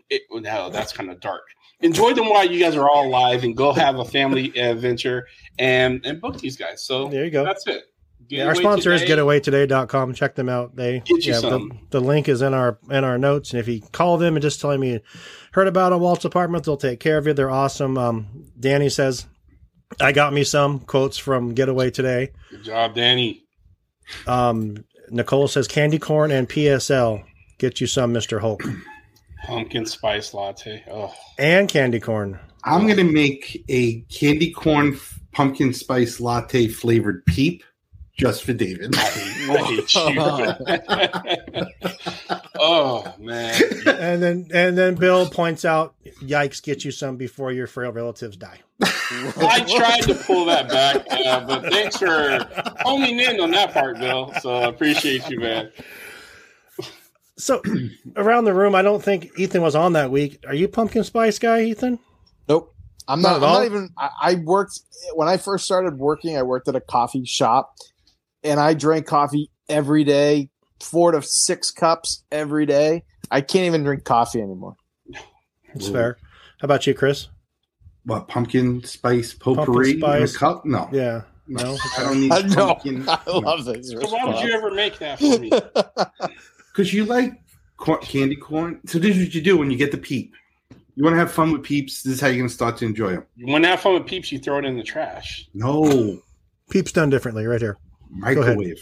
it, no, that's kind of dark. Enjoy them while you guys are all alive, and go have a family adventure and and book these guys. So there you go. That's it. Yeah, our sponsor is getawaytoday.com. Check them out. They yeah, the, the link is in our in our notes. And if you call them and just tell them you heard about a Walt's apartment, they'll take care of you. They're awesome. Um, Danny says, I got me some quotes from Getaway today. Good job, Danny. Um, Nicole says candy corn and PSL. Get you some, Mr. Hulk. Pumpkin spice latte. Oh, And candy corn. I'm gonna make a candy corn f- pumpkin spice latte flavored peep just for David. oh man. and then and then Bill points out, yikes, get you some before your frail relatives die. I tried to pull that back, uh, but thanks for homing in on that part, Bill. So I appreciate you, man. So around the room, I don't think Ethan was on that week. Are you pumpkin spice guy, Ethan? Nope. I'm Not not. I'm all? not even. I, I worked when I first started working. I worked at a coffee shop, and I drank coffee every day, four to six cups every day. I can't even drink coffee anymore. That's fair. How about you, Chris? What pumpkin spice potpourri Pumpkin in a spice. cup? No. Yeah. No. I don't need I know. pumpkin. I love this. So why would you ever make that for me? Because you like cor- candy corn. So this is what you do when you get the peep. You want to have fun with peeps. This is how you're going to start to enjoy them. You want to have fun with peeps, you throw it in the trash. No Peeps done differently, right here. Microwave.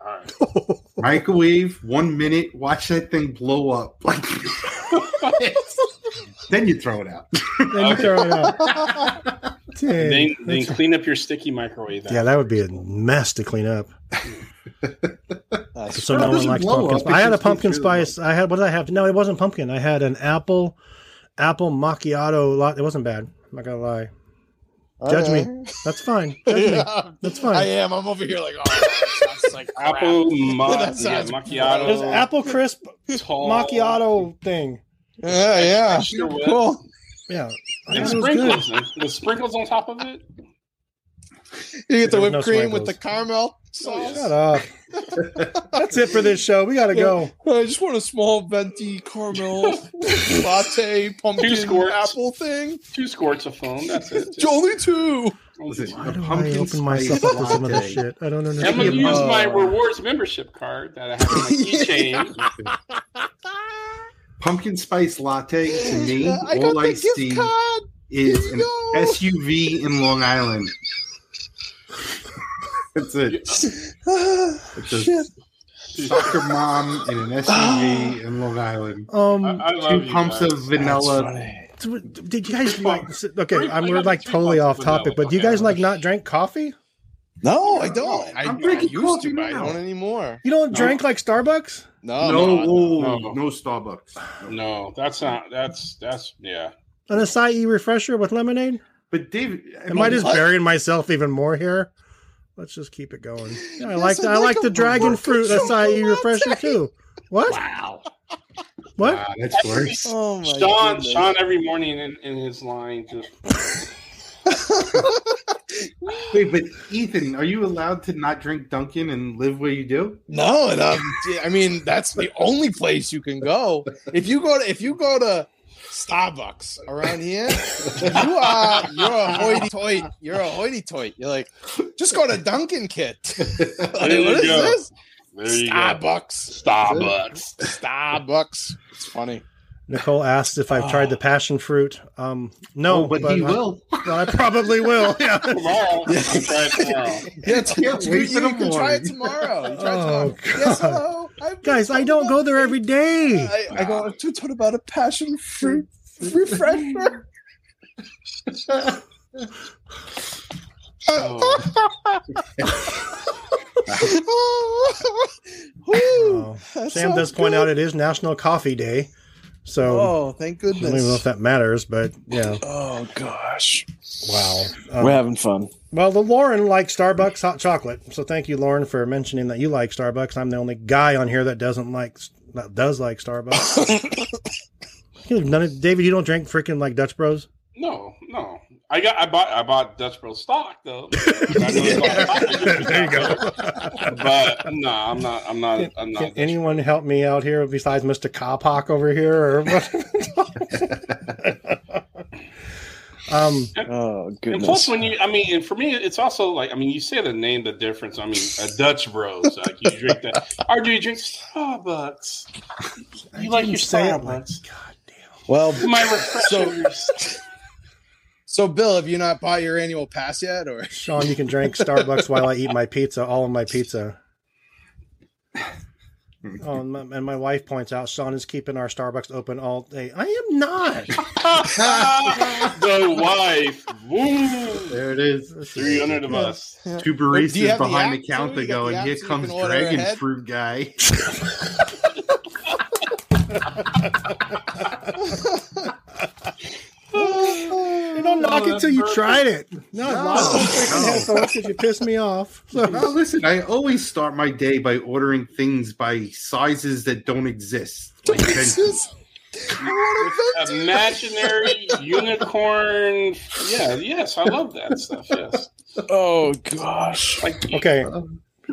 All right. Microwave. One minute. Watch that thing blow up. Like then you throw it out. Then you throw it out. Then, then clean up your sticky microwave. yeah, that would be a mess to clean up. Uh, so no one likes pumpkin. up, I had a pumpkin gets rid spice. I had what did I have? No, it wasn't pumpkin. I had an apple apple macchiato. lot. It wasn't bad. I'm not gonna lie. Judge Okay. me. That's fine. Judge me. That's fine. I am. I'm over here like, oh, that sounds like crap. Apple ma- That yeah, macchiato. There's apple crisp Tall. macchiato thing. Yeah, yeah. Sure. Cool. Yeah. And thought it was good. sprinkles. and The sprinkles on top of it. You get the whipped no cream with the caramel sauce. Shut up. That's it for this show. We gotta go. I just want a small venti caramel latte pumpkin Two squirts. apple thing. Two squirts of foam. That's it. Only two. Listen, Why do I pumpkin open myself up to some of this shit? I don't know. I'm gonna use my Uh, rewards membership card that I have on my keychain. Pumpkin spice latte to me, I got all the I gift see card. is an. SUV in Long Island. That's it. It's a Shit. soccer mom in an SUV in Long Island. Um, I, I love Two you pumps guys. of vanilla. did you guys like? Okay, I'm we're like totally off topic, vanilla. but do you guys like not drink coffee? No, I don't. I, I'm I used coffee to, but I don't anymore. You don't drink like Starbucks? No, No, no, no, no. no Starbucks. No, that's not. That's that's yeah. An acai refresher with lemonade? But David, I Am I mean, just what? burying myself even more here? Let's just keep it going. Yeah, I Yes, like I'd I like like the dragon mocha fruit acai chocolate refresher latte. too. What? Wow. What? wow, that's worse. Oh my Sean, goodness. Sean, every morning in, in his line just Wait, but Ethan, are you allowed to not drink Dunkin' and live where you do? No, and um, I mean that's the only place you can go. If you go to if you go to Starbucks around here, you are you're a hoity toity. You're a hoity toity. You're like, just go to Dunkin' Kit. like, what you is go. this? there you go. Starbucks. Starbucks. Starbucks. It's funny. Nicole asked if I've tried the passion fruit. Um, no, Oh, but he I- will. well, I probably will. Yeah. Tomorrow, I'm trying tomorrow. Yeah, t- you, you can try it tomorrow. You try it Oh, tomorrow. Yes, hello. I've Guys, I don't go there every day. I, I go to talk about a passion fruit refresher. Woo, Oh, Sam does point good. out it is National Coffee Day. So Oh, thank goodness. I don't even know if that matters, but yeah. Oh gosh, Wow. Um, we're having fun. well, the Lauren likes Starbucks hot chocolate. So thank you, Lauren, for mentioning that you like Starbucks. I'm the only guy on here that doesn't like that does like Starbucks. You None of, David, you don't drink freaking like Dutch Bros. No, no. I got. I bought. I bought Dutch Bros stock though. I know it's There you go. But no, I'm not. I'm not. I'm not. Dutch anyone help me out here besides Mr. Kopak over here? Or what? um, Oh And goodness. plus, when you, I mean, and for me, it's also like, I mean, you say the name, the difference. I mean, a Dutch Bros, like you drink that, or do you drink Starbucks? You like your say it like- Starbucks? God damn. well, My refreshers. so Bill, have you not bought your annual pass yet, or Sean, you can drink Starbucks while I eat my pizza, all of my pizza. Oh, and my, and my wife points out Sean is keeping our Starbucks open all day. I am not. the wife. Woo. There it is. Three hundred of us. Two Do you baristas have the behind app the counter too? Going, the here comes Dragon ahead? Fruit Guy. You don't knock it till you tried it. No, I lost my freaking no. headphones because you pissed me off. So, No, listen, I always start my day by ordering things by sizes that don't exist. Like This Venti. is- I want a venti. Imaginary unicorn. Yeah, yes, I love that stuff. Yes. Oh gosh. Like, okay. Uh,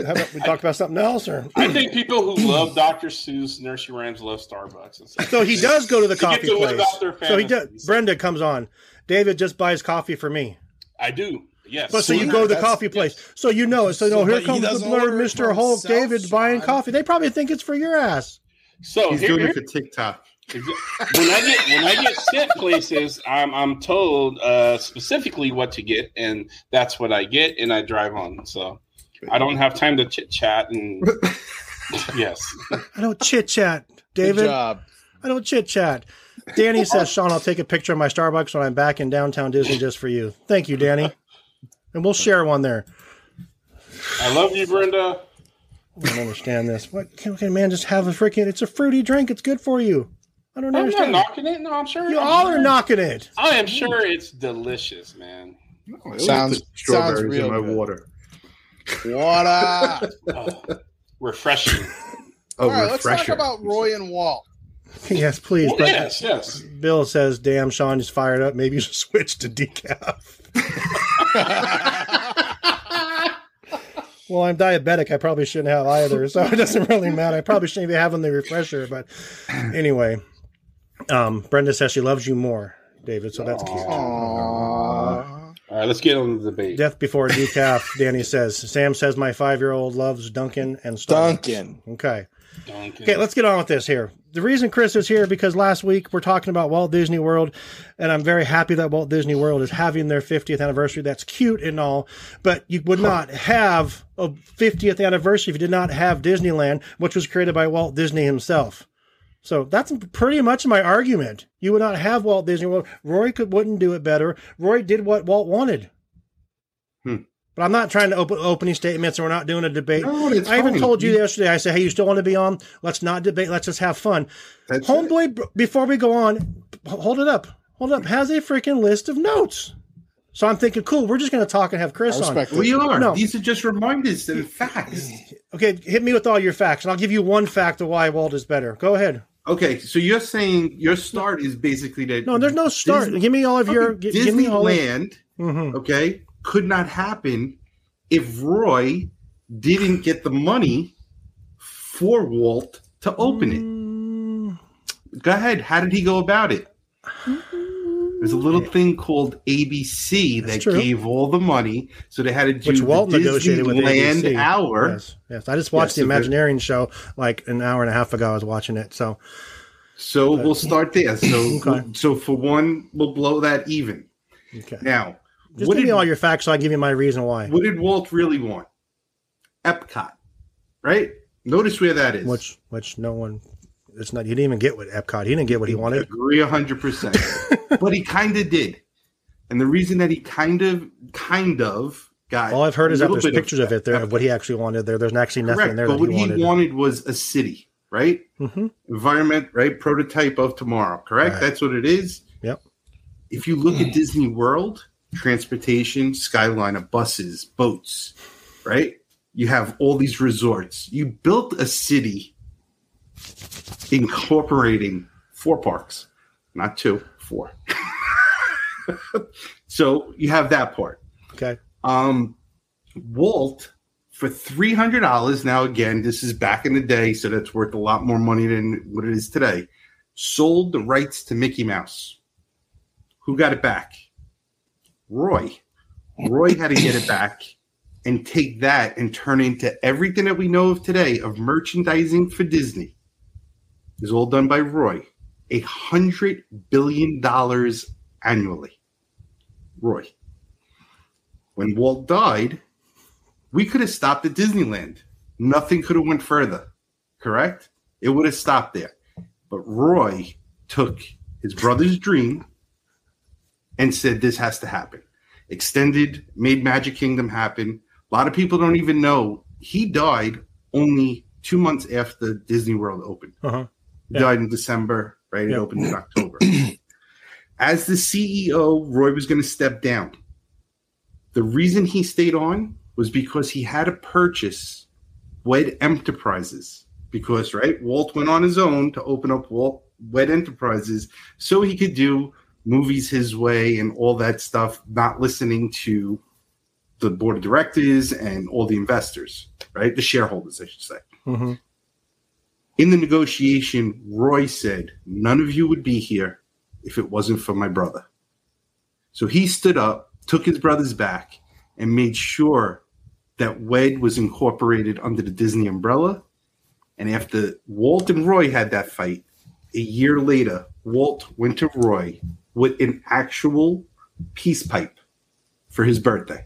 How about we talk about something else? Or I think people who love Dr. Seuss nursery rhymes love Starbucks. And stuff. so he does go to the coffee to place. their So he does. Brenda comes on. David just buys coffee for me. I do. Yes. But so you go to the coffee place. So you know it. So, So, no, here but he comes the doesn't blurred Mr. for Hulk himself, David buying Sean. coffee. They probably think it's for your ass. So He's here, doing here- it for TikTok. when I get when I get sent places, I'm I'm told uh, specifically what to get, and that's what I get, and I drive on. So I don't have time to chit chat and yes. I don't chit chat, Good David. job. I don't chit chat. Danny says, Sean, I'll take a picture of my Starbucks when I'm back in downtown Disney just for you. Thank you, Danny. And we'll share one there. I love you, Brenda. I don't understand this. What can, can a man just have a freaking? It's a fruity drink. It's good for you. I don't oh, I'm not understand. knocking it. No, I'm sure. You I'm all sure- are knocking it. I am sure it's delicious, man. I Sounds- put strawberries sounds real in my good. water. Water. Oh, refreshing. Oh, All right, let's talk about Roy and Walt. yes, please. Well, but yes, yes. Bill says, "Damn, Sean is fired up. Maybe you should switch to decaf." well, I'm diabetic. I probably shouldn't have either, so it doesn't really matter. I probably shouldn't be having the refresher, but anyway. Um, Brenda says she loves you more, David. So that's cute. All right, let's get on the debate. Death before decaf. Danny says. Sam says my five-year-old loves Dunkin' and Starbucks. Dunkin'. Okay. Dunkin'. Okay, let's get on with this here. The reason Chris is here because last week we're talking about Walt Disney World, and I'm very happy that Walt Disney World is having their 50th anniversary. That's cute and all, but you would not have a 50th anniversary if you did not have Disneyland, which was created by Walt Disney himself. So that's pretty much my argument. You would not have Walt Disney World. Roy could wouldn't do it better. Roy did what Walt wanted. Hmm. But I'm not trying to open opening statements, and we're not doing a debate. No, it's I even told you You- yesterday. I said, "Hey, you still want to be on? Let's not debate. Let's just have fun." That's Homeboy, b- before we go on, hold it up, hold it up. Has a freaking list of notes. So I'm thinking, cool. We're just going to talk and have Chris on. respect We are. No. These are just reminders and facts. Okay, hit me with all your facts, and I'll give you one fact of why Walt is better. Go ahead. Okay, so you're saying your start is basically that No, there's no start. Disney- give me all of your. Okay, gi- give me all. Of, Disneyland, Mhm. okay, could not happen if Roy didn't get the money for Walt to open Mm. it. Go ahead. How did he go about it? There's a little thing called ABC That's that true. gave all the money, so they had to do Which Walt negotiated with Disneyland ABC. hour. Yes, yes. I just watched Yes, the so Imagineering show like an hour and a half ago. I was watching it. So So we'll start there. So, Okay. so for one, we'll blow that even. okay. Now, Just what give did, me all your facts, so I give you my reason why. what did Walt really want? Epcot, right? Notice where that is. Which, which no one. It's not. He didn't even get what Epcot. He didn't get what he wanted. agree hundred percent, but he kind of did, and the reason that he kind of, kind of got All I've heard is that there's pictures of it there of what he actually wanted there. There's actually nothing correct, there but what he he wanted. wanted was a city, right? Mhm. Environment, right? Prototype of tomorrow, correct? Right. That's what it is. Yep. if you look at Disney World, transportation, skyline of buses, boats, right? You have all these resorts. You built a city incorporating four parks, not two, four. so you have that part. Okay. Um, Walt for three hundred dollars. Now again, this is back in the day, so that's worth a lot more money than what it is today. Sold the rights to Mickey Mouse. Who got it back? Roy. Roy had to get it back and take that and turn into everything that we know of today of merchandising for Disney. Is all done by Roy. A hundred billion dollars annually. Roy when Walt died, we could have stopped at Disneyland. Nothing could have went further. Correct? It would have stopped there. But Roy took his brother's dream and said this has to happen. Extended, made Magic Kingdom happen. A lot of people don't even know he died only two months after Disney World opened. Uh-huh. He died in December, right? It Yeah. opened in October. As the CEO, Roy was going to step down. The reason he stayed on was because he had to purchase Wed Enterprises. Because, right, Walt went on his own to open up Walt Wed Enterprises so he could do movies his way and all that stuff, not listening to the board of directors and all the investors, right? The shareholders, I should say. hmm In the negotiation, Roy said, None of you would be here if it wasn't for my brother. So he stood up, took his brother's back, and made sure that Wed was incorporated under the Disney umbrella. And after Walt and Roy had that fight, a year later, Walt went to Roy with an actual peace pipe for his birthday.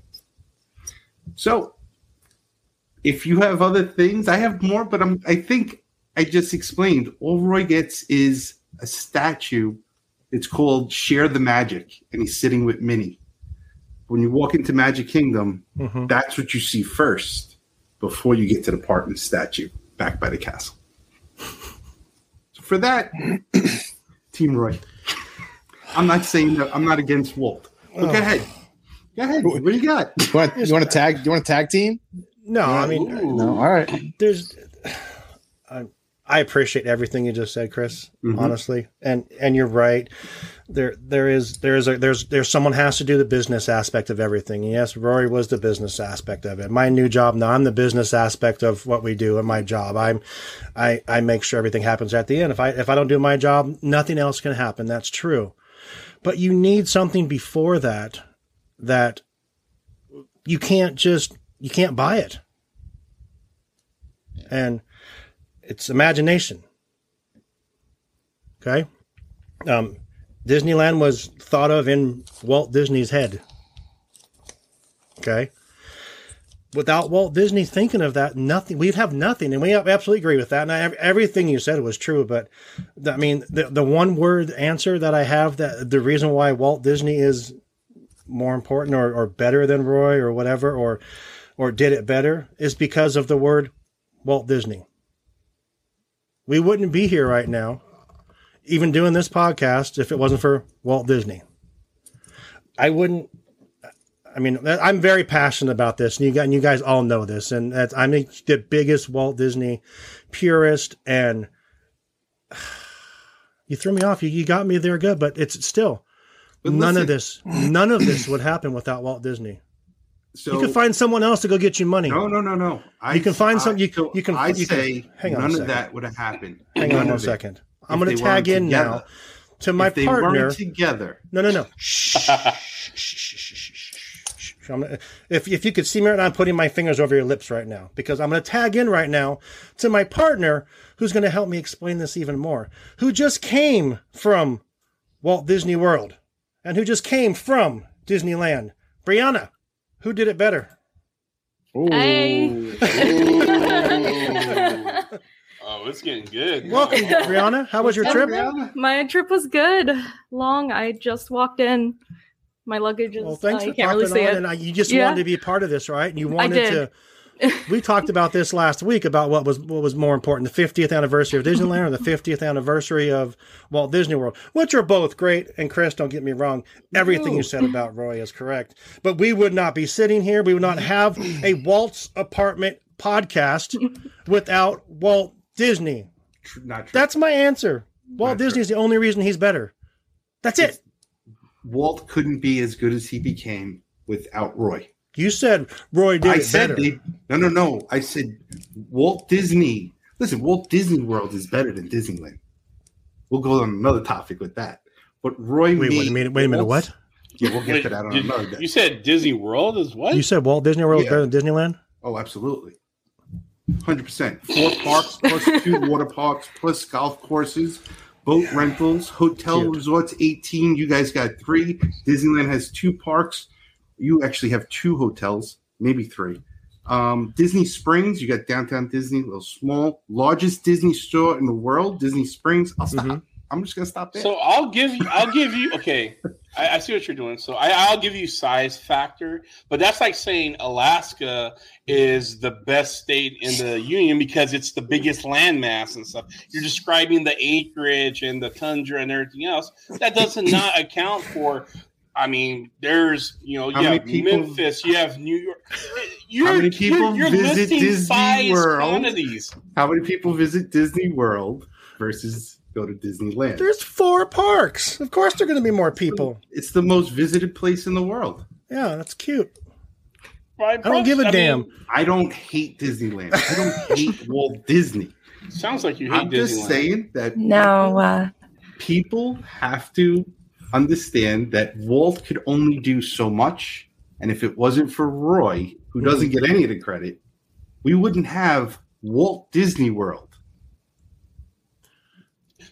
So if you have other things, I have more, but I'm I think I just explained all Roy gets is a statue It's called Share the Magic, and he's sitting with Minnie. When you walk into Magic Kingdom, Mhm. that's what you see first before you get to the Partners statue back by the castle. So for that, Team Roy. I'm not saying that I'm not against Walt. But Oh. go ahead. Go ahead. What do you got? You want, you want to tag? You want to tag team? No, I mean, no. All right. there's I, I appreciate everything you just said, Chris. Mhm. Honestly, and and you're right. There there is there is a, there's there's someone has to do the business aspect of everything. Yes, Rory was the business aspect of it. My new job now, I'm the business aspect of what we do in my job. I'm I I make sure everything happens at the end. If I if I don't do my job, nothing else can happen. That's true. But you need something before that that you can't just you can't buy it and it's imagination. Okay. Um, Disneyland was thought of in Walt Disney's head. Okay. Without Walt Disney thinking of that, nothing, we'd have nothing. And we absolutely agree with that. And I, everything you said was true. But I mean, the, the one word answer that I have that the reason why Walt Disney is more important or, or better than Roy or whatever, or, or did it better is because of the word Walt Disney. We wouldn't be here right now, even doing this podcast, if it wasn't for Walt Disney. I wouldn't. I mean, I'm very passionate about this, and you guys, and you guys all know this, and that's, I'm the biggest Walt Disney purist. And you threw me off. You, you got me there good, but it's still But none of this. None of this would happen without Walt Disney. So you can find someone else to go get you money. No, no, no, no. I, you can find some. You, so you can. I you can- say hang on. none of that would have happened. Hang None on one second. I'm going to tag in now to my if they partner. weren't together. No, no, no. Shh, shh, shh, shh. I'm gonna- If, if you could see me right now, I'm putting my fingers over your lips right now because I'm going to tag in right now to my partner who's going to help me explain this even more, who just came from Walt Disney World and who just came from Disneyland. Brianna, who did it better? Hey. Oh, it's getting good. Welcome, Brianna. How was your trip? My trip was good. Long. I just walked in. My luggage is. Well, thanks uh, for you can't really see it. and I, you just Yeah. wanted to be a part of this, right? And you I wanted did. to. We talked about this last week about what was what was more important: the 50th anniversary of Disneyland or the 50th anniversary of Walt Disney World, which are both great. And Chris, don't get me wrong, everything you said about Roy is correct. But we would not be sitting here. We would not have a Walt's Apartment podcast without Walt Disney. Not true. That's my answer. Walt Disney is the only reason he's better. That's it. Walt couldn't be as good as he became without Roy. You said Roy did I it said better. they. No, no, no. I said Walt Disney. Listen, Walt Disney World is better than Disneyland. We'll go on another topic with that. But Roy. Wait, wait a minute. Wait a minute. Walt's- What? Yeah, we'll get Wait, to that on did- another day. You said Disney World is what? You said Walt Disney World is better than Disneyland? Oh, absolutely. 100%. Four parks plus two water parks plus golf courses, boat rentals, hotel resorts, 18. You guys got three. Disneyland has two parks. You actually have two hotels, maybe three. Um, Disney Springs, you got downtown Disney, a little small, largest Disney store in the world, Disney Springs. I'll stop. I'm just gonna stop there. So I'll give you. I'll give you. Okay, I, I see what you're doing. So I, I'll give you size factor, but that's like saying Alaska is the best state in the union because it's the biggest landmass and stuff. You're describing the acreage and the tundra and everything else. That does not account for. I mean, there's you know, you How have people- Memphis, you have New York. You're, How many people you're, you're visit Disney World? quantities. How many people visit Disney World versus go to Disneyland? There's four parks. Of course, there are going to be more people. It's the most visited place in the world. Yeah, that's cute. I don't give a damn. I don't hate Disneyland. I don't hate Walt Disney. Sounds like you hate I'm Disneyland. just saying that No, uh, people have to understand that Walt could only do so much. And if it wasn't for Roy, who doesn't get any of the credit, we wouldn't have Walt Disney World.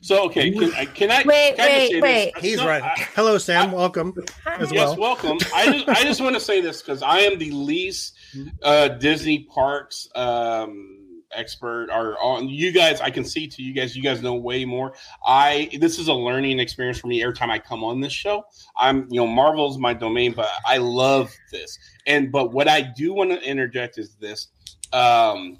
So okay, can, I- can I? Wait, can I wait, say wait. This? He's No, right. I- Hello, Sam. Welcome as yes, well. welcome. I just, I just want to say this because I am the least uh, Disney parks um, expert or on you guys. I can see to you guys. You guys know way more. I this is a learning experience for me every time I come on this show. I'm you know Marvel's my domain, but I love this. And but what I do want to interject is this. Um,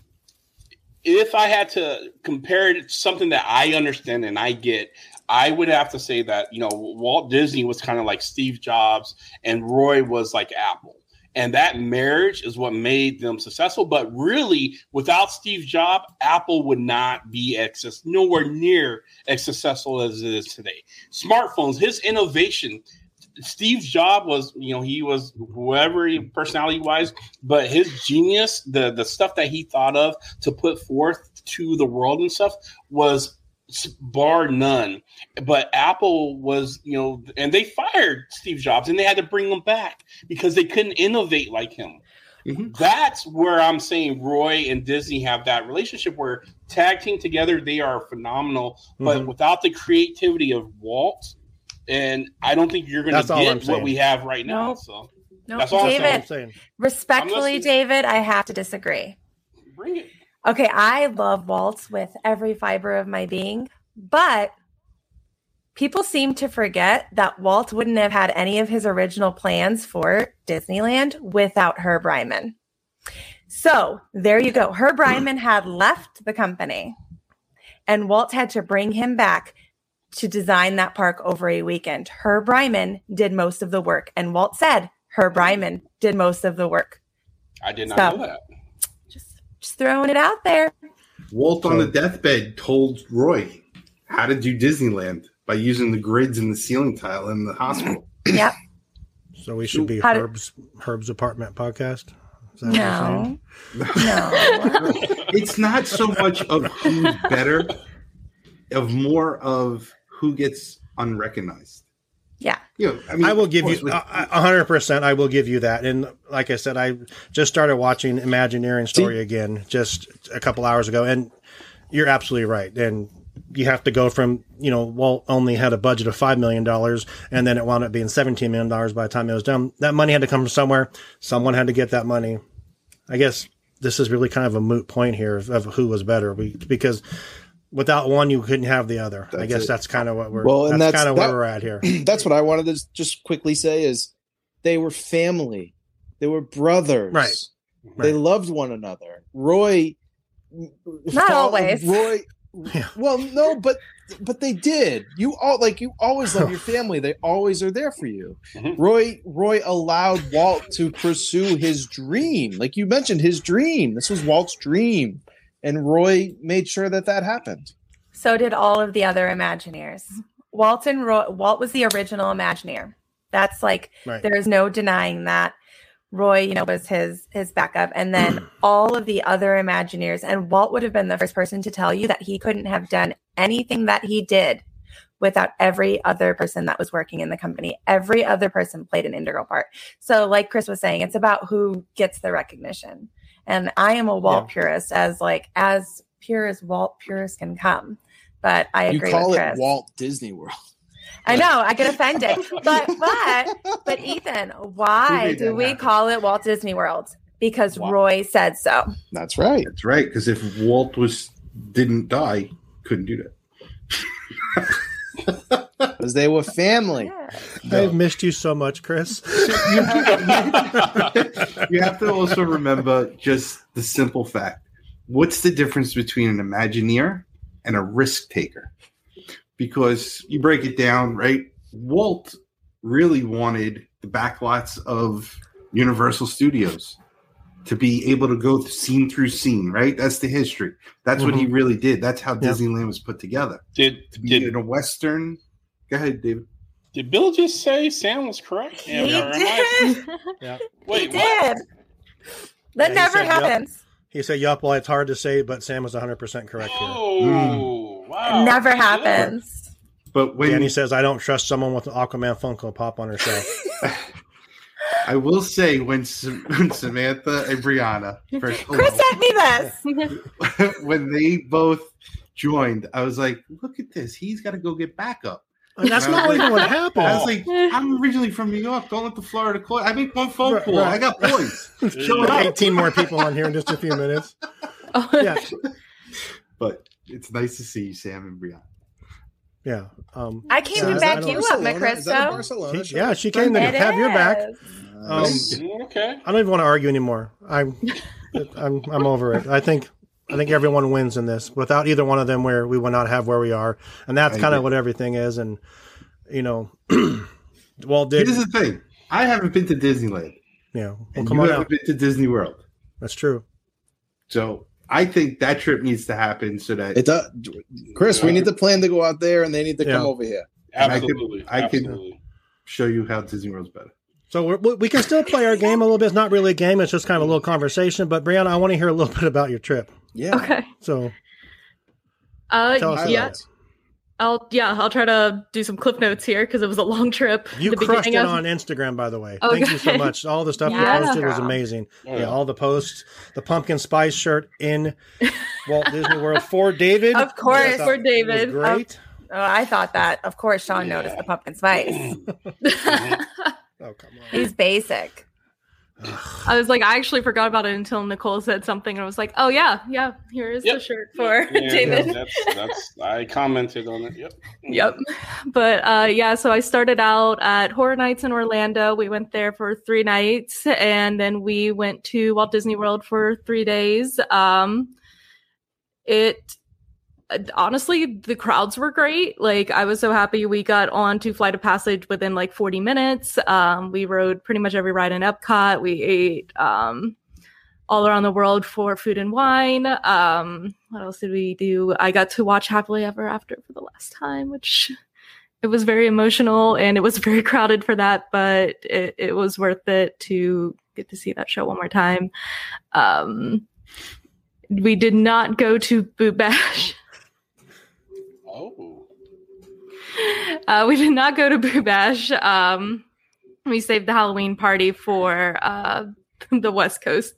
if I had to compare it to something that I understand and I get, I would have to say that you know Walt Disney was kind of like Steve Jobs and Roy was like Apple. And that marriage is what made them successful. But really, without Steve Jobs, Apple would not be access nowhere near as successful as it is today. Smartphones, his innovation, Steve Jobs was, you know, he was whoever he, personality wise, but his genius, the the stuff that he thought of to put forth to the world and stuff was bar none. But Apple was, you know, and they fired Steve Jobs and they had to bring him back because they couldn't innovate like him. Mm-hmm. That's where I'm saying Roy and Disney have that relationship where tag team together, they are phenomenal. But Mhm. without the creativity of Walt, and I don't think you're going to get what we have right now. So No, that's all I'm David, saying. respectfully, I'm. David, I have to disagree. Bring it. Okay, I love Walt with every fiber of my being, but people seem to forget that Walt wouldn't have had any of his original plans for Disneyland without Herb Ryman. So there you go. Herb Ryman had left the company, and Walt had to bring him back to design that park over a weekend. Herb Ryman did most of the work, and Walt said Herb Ryman did most of the work. I did not So- know that. Just just throwing it out there. Walt on the deathbed told Roy how to do Disneyland by using the grids in the ceiling tile in the hospital. Yep. So we should be How did- Herb's Herb's apartment podcast. Is that what you're No. No. it's not so much of who's better, of more of who gets unrecognized. Yeah. You know, I mean, I will give of you course, with- uh, uh, a hundred percent. I will give you that. And like I said, I just started watching Imagineering Story again just a couple hours ago, and you're absolutely right. And you have to go from you know Walt only had a budget of five million dollars, and then it wound up being seventeen million dollars by the time it was done. That money had to come from somewhere. Someone had to get that money. I guess this is really kind of a moot point here of, of who was better, we, because without one, you couldn't have the other. I guess it. that's kind of what we're. Well, and that's, that's- kind of where we're at here. that's what I wanted to just quickly say is they were family. They were brothers. Right. They loved one another. Roy mm, Not always. Roy Well, no, but but they did. You all like you always love your family. They always are there for you. Mm-hmm. Roy Roy allowed Walt to pursue his dream. Like you mentioned his dream. This was Walt's dream. And Roy made sure that that happened. So did all of the other Imagineers. Walt and Roy, Walt was the original Imagineer. That's like Right. there is no denying that. Roy, you know, was his his backup, and then all of the other Imagineers. And Walt would have been the first person to tell you that he couldn't have done anything that he did without every other person that was working in the company. Every other person played an integral part. So, like Chris was saying, it's about who gets the recognition. And I am a Walt purist, as like as pure as Walt purist can come. But I agree. You agree call with it Walt Disney World. I know I get offended, but but but Ethan, why do we happen? call it Walt Disney World? Because Roy said so. That's right. That's right. Because if Walt was didn't die, couldn't do that. Because they were family. I've missed you so much, Chris. you have to also remember just the simple fact. What's the difference between an Imagineer and a risk taker? Because you break it down, right? Walt really wanted the backlots of Universal Studios to be able to go scene through scene, right? That's the history. That's what he Mhm. really did. That's how Yep. Disneyland was put together. Did to be in a Western. Go ahead, David. Did Bill just say Sam was correct? He or am I- Yeah. Wait, He what? did. That he never said, yup. happens. He said, "Yup." Well, it's hard to say, but Sam was 100 percent correct here. Oh, It wow. never happens. But when Danny says, "I don't trust someone with an Aquaman Funko Pop on her shelf." I will say when, Sam- when Samantha and Brianna first Chris sent me this. when they both joined, I was like, "Look at this! He's got to go get backup." And that's not even what happened. I was like, "I'm originally from New York. Don't let the Florida call. I make one phone Right, call. right. I got boys. Show 18 more people on here in just a few minutes. Yeah, but it's nice to see you, Sam and Brianna. yeah. Um, I came yeah, to back you up, Barcelona? Is that a Macrysto. Barcelona She- yeah, she came to It have your back. is. Um, okay. I don't even want to argue anymore. I'm, I'm, I'm over it. I think, I think everyone wins in this. Without either one of them, where we would not have where we are, and that's kind of what everything is. And you know, Walt did. Here's the thing: I haven't been to Disneyland, Yeah, well, and come you on haven't out. been to Disney World. That's true. So I think that trip needs to happen so that It does. Chris, we need to plan to go out there, and they need to come over here. and I could, Absolutely. I could Absolutely. show you how Disney World's better. So we're, we- we can still play our game a little bit. It's not really a game; it's just kind of a little conversation. But Brianna, I want to hear a little bit about your trip. Yeah. Okay. So Uh, tell us yeah. about. I'll yeah, I'll try to do some clip notes here because it was a long trip. You The crushed it of- on Instagram, by the way. Oh, Thank you so much. All the stuff Yeah. you posted was amazing. Oh, Yeah, yeah. all the posts, the pumpkin spice shirt in Walt Disney World for David. Of course. I For David. Great. Oh, I thought that. Of course, Sean noticed the pumpkin spice. Oh come on. He's basic. I was like, I actually forgot about it until Nicole said something, and I was like, oh yeah, yeah, here is the shirt for Yeah, David. yeah, that's that's I commented on it. Yep. Yep. But uh yeah, so I started out at Horror Nights in Orlando. We went there for 3 nights and then we went to Walt Disney World for 3 days. Um it honestly the crowds were great. Like I was so happy we got on to Flight of Passage within like 40 minutes. Um we rode pretty much every ride in Epcot. We ate um all around the world for food and wine. Um, what else did we do? I got to watch Happily Ever After for the last time, which it was very emotional and it was very crowded for that, but it, it was worth it to get to see that show one more time. Um, we did not go to Boo Bash. Oh. Uh, we did not go to Boo Bash. Um, we saved the Halloween party for uh, the West Coast.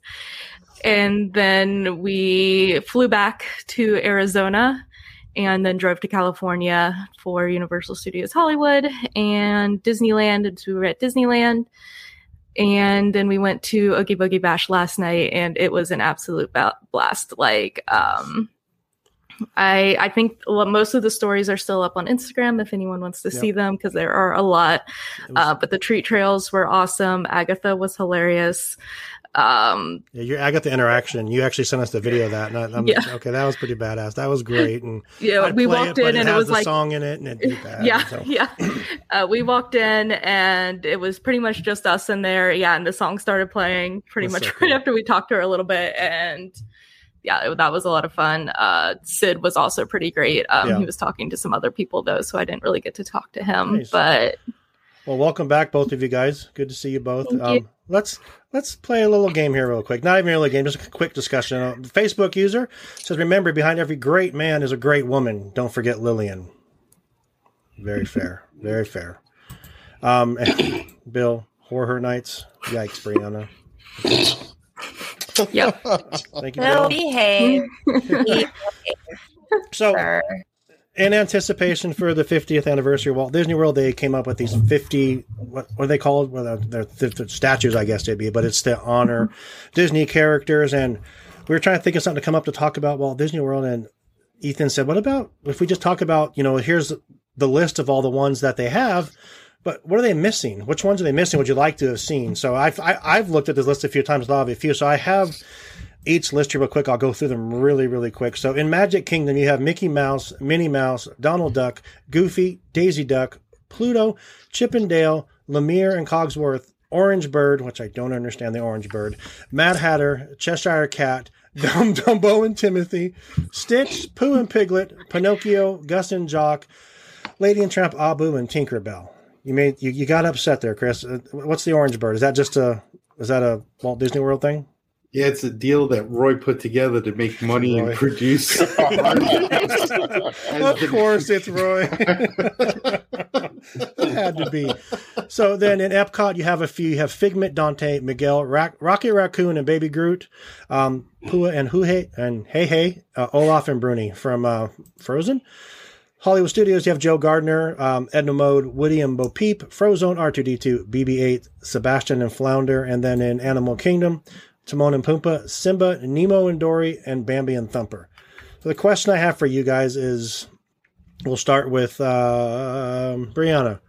And then we flew back to Arizona and then drove to California for Universal Studios Hollywood and Disneyland. And so we were at Disneyland. And then we went to Oogie Boogie Bash last night and it was an absolute blast. Like, um, I I think most of the stories are still up on Instagram if anyone wants to Yeah. see them because there are a lot. Was- Uh, but the treat trails were awesome. Agatha was hilarious. Um, Yeah, you, I got the interaction. You actually sent us the video of that, and I, I'm Yeah. okay. That was pretty badass. That was great. And Yeah, I'd we walked but in and it was like- song in it, and it'd be bad. yeah, so. yeah. Uh, we walked in and it was pretty much just us in there. Yeah, and the song started playing pretty That's much so cool. right after we talked to her a little bit, and yeah, that was a lot of fun. Uh, Sid was also pretty great. Um, Yeah. He was talking to some other people though, so I didn't really get to talk to him. Nice. But Well, welcome back, both of you guys. Good to see you both. Um, you. Let's let's play a little game here, real quick. Not even really a game, just a quick discussion. Uh, Facebook user says, "Remember, behind every great man is a great woman. Don't forget Lillian." Very fair. Very fair. Um, Bill, horror nights. Yikes, Brianna. Yep. Thank you, Bill, Bill. behave. Behave. So, Sir. in anticipation for the 50th anniversary of Walt Disney World, they came up with these 50 what, what are they called? Well, they're, they're, they're statues, I guess they'd be, but it's to honor mm-hmm. Disney characters. And we were trying to think of something to come up to talk about Walt Disney World. And Ethan said, "What about if we just talk about you know here's the list of all the ones that they have." But what are they missing? Which ones are they missing? Would you like to have seen? So I've I, I've looked at this list a few times, of a few. So I have each list here real quick. I'll go through them really, really quick. So in Magic Kingdom, you have Mickey Mouse, Minnie Mouse, Donald Duck, Goofy, Daisy Duck, Pluto, Chip and Dale, Lumière and Cogsworth, Orange Bird, which I don't understand the Orange Bird, Mad Hatter, Cheshire Cat, Dum Dumbo and Timothy, Stitch, Pooh and Piglet, Pinocchio, Gus and Jock, Lady and Tramp, Abu, and Tinkerbell. You made you, you got upset there, Chris. Uh, What's the Orange Bird? Is that just a is that a Walt Disney World thing? Yeah, it's a deal that Roy put together to make money Roy. and produce. of course, it's Roy. it had to be. So then in Epcot, you have a few. You have Figment, Dante, Miguel, Rac- Rocket Raccoon, and Baby Groot, um, Pua and Huhe and Hei Hei, uh, Olaf and Bruni from uh, Frozen. Hollywood Studios, you have Joe Gardner, um, Edna Mode, and Bo Peep, Frozone, R2D2, BB8, Sebastian and Flounder, and then in Animal Kingdom, Timon and Pumbaa, Simba, Nemo and Dory, and Bambi and Thumper. So the question I have for you guys is, we'll start with uh, Brianna.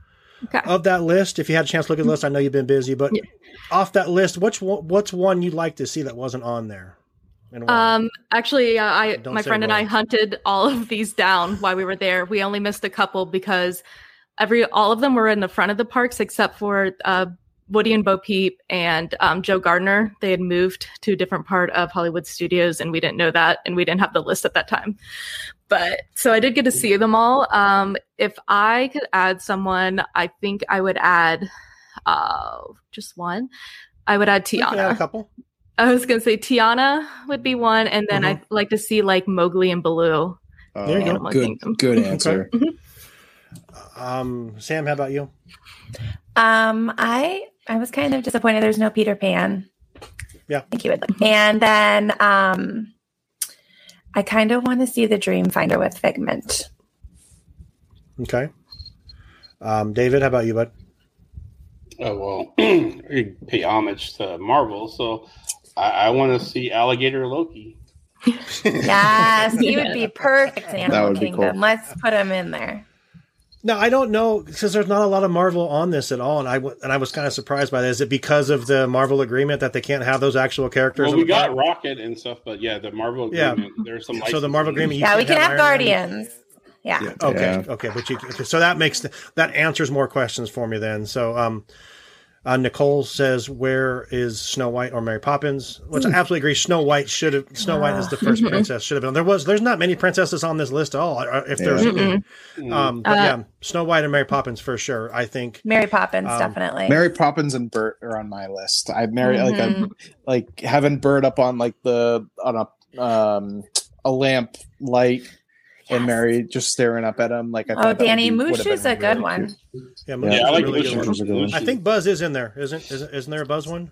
Okay. Of that list, if you had a chance to look at the list, I know you've been busy, but off that list, which what's one you'd like to see that wasn't on there? And why? Um, actually, uh, I Don't my friend and I hunted all of these down while we were there. We only missed a couple because every all of them were in the front of the parks except for uh, Woody and Bo Peep and um, Joe Gardner. They had moved to a different part of Hollywood Studios, and we didn't know that, and we didn't have the list at that time. But so I did get to see them all. Um, if I could add someone, I think I would add uh, just one. I would add can a couple. I was gonna say Tiana would be one, and then I'd like to see like Mowgli and Baloo. There you go. Good, Kingdom. good Okay. answer. Um, Sam, how about you? Um, I I was kind of disappointed there's no Peter Pan. Yeah. I think you would. And then um I kind of want to see the Dream Finder with Figment. Okay. Um, David, how about you, bud? Oh well, we pay homage to Marvel, so I, I want to see Alligator Loki. Yes, he would be perfect in Animal would be Kingdom. cool. Let's put him in there. No, I don't know because there's not a lot of Marvel on this at all, and I w- and I was kind of surprised by that. Is it because of the Marvel agreement that they can't have those actual characters? Well, we got park? Rocket and stuff, but yeah, the Marvel Yeah. There's some. So the Marvel agreement, you yeah, we can't can have Guardians. Yeah. Okay, Yeah. okay, but you okay, so that makes the, that answers more questions for me then. So, um, uh, Nicole says, "Where is Snow White or Mary Poppins?" Which I absolutely agree. Snow White should have. Snow White is the first princess. Should have been. There was. There's not many princesses on this list at all. uh, If there's, Mm-mm. um, but Uh, yeah, Snow White and Mary Poppins for sure. I think. Mary Poppins, Um, definitely. Mary Poppins and Bert are on my list. I marry like Mhm. a, like having Bert up on like the on a um a lamp light and Mary just staring up at him. Like I Oh, thought that Danny be- Moosh is a good one. Yeah, Yeah, Yeah, I like really Bush. good Bush is a good one. I think Buzz is in there, isn't? Isn't, isn't there a Buzz one?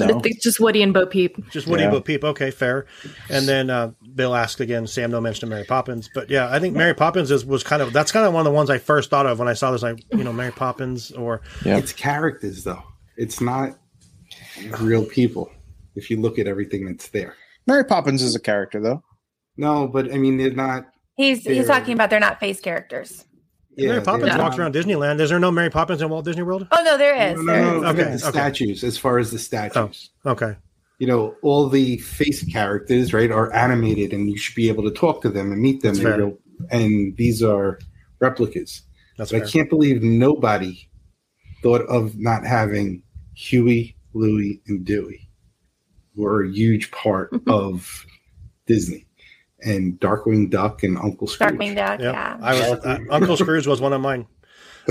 I No, think just Woody and Bo Peep. Just Woody Yeah. Bo Peep. Okay, fair. And then uh, Bill asked again. Sam no mention of Mary Poppins, but yeah, I think Mary Poppins is was kind of that's kind of one of the ones I first thought of when I saw this. Like you know, Mary Poppins or Yeah. It's characters though. It's not real people. If you look at everything that's there. Mary Poppins is a character though. No, but I mean they're not. He's he's They're- talking about they're not face characters. Mary Poppins walks around Disneyland. Is there no Mary Poppins in Walt Disney World? Oh no, there is. No, there no, no. Okay, Okay, the okay. statues. As far as the statues, oh, Okay, you know, all the face characters, right, are animated, and you should be able to talk to them and meet them. And, fair. and these are replicas. that's But fair. I can't believe nobody thought of not having Huey, Louie, and Dewey, who are a huge part of Disney, and Darkwing Duck and Uncle Scrooge. Darkwing Duck. Yeah, Yeah. I was uh, Uncle Scrooge was one of mine.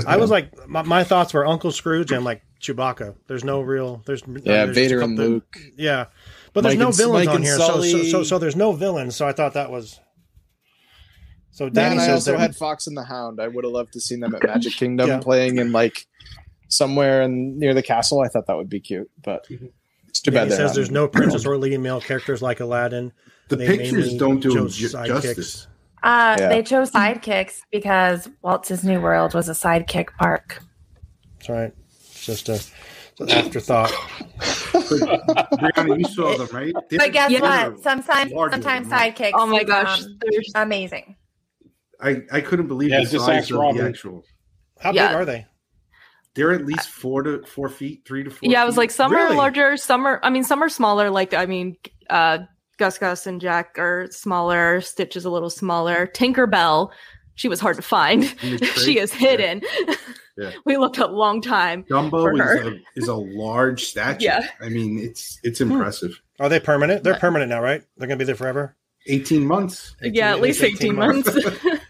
I was like, my, my thoughts were Uncle Scrooge and like Chewbacca. There's no real. There's Yeah, there's Vader and Luke. Yeah, but there's Mike no and- villains Mike on here, so, so so so there's no villains. So I thought that was. So Danny And I says also there- had Fox and the Hound. I would have loved to seen them at Magic Kingdom Yeah. playing in like somewhere in near the castle. I thought that would be cute, but it's too Danny bad. they're says not. there's no princess or lead male characters like Aladdin. The They pictures don't do them ju- justice. Uh, Yeah. They chose sidekicks because Walt Disney World was a sidekick park. That's right. It's just a, an afterthought. Brianna, you saw them, right? They're- But guess they're what? Sometimes, sometimes sidekicks. Oh my gosh, um, there's amazing. I, I couldn't believe Yeah, the just size ask of Robin. the actual. How Yeah. big are they? They're at least four to four feet, three to four. yeah, I was like some Really? are larger, some are. I mean, some are smaller. Like I mean, uh, Gus Gus and Jaq are smaller. Stitch is a little smaller. Tinkerbell, she was hard to find. She is hidden. Yeah. we looked a long time. for Dumbo her. is a, is a large statue. Yeah. I mean, it's it's hmm. impressive. Are they permanent? They're permanent now, right? They're gonna be there forever. Eighteen months. yeah, at least eighteen months.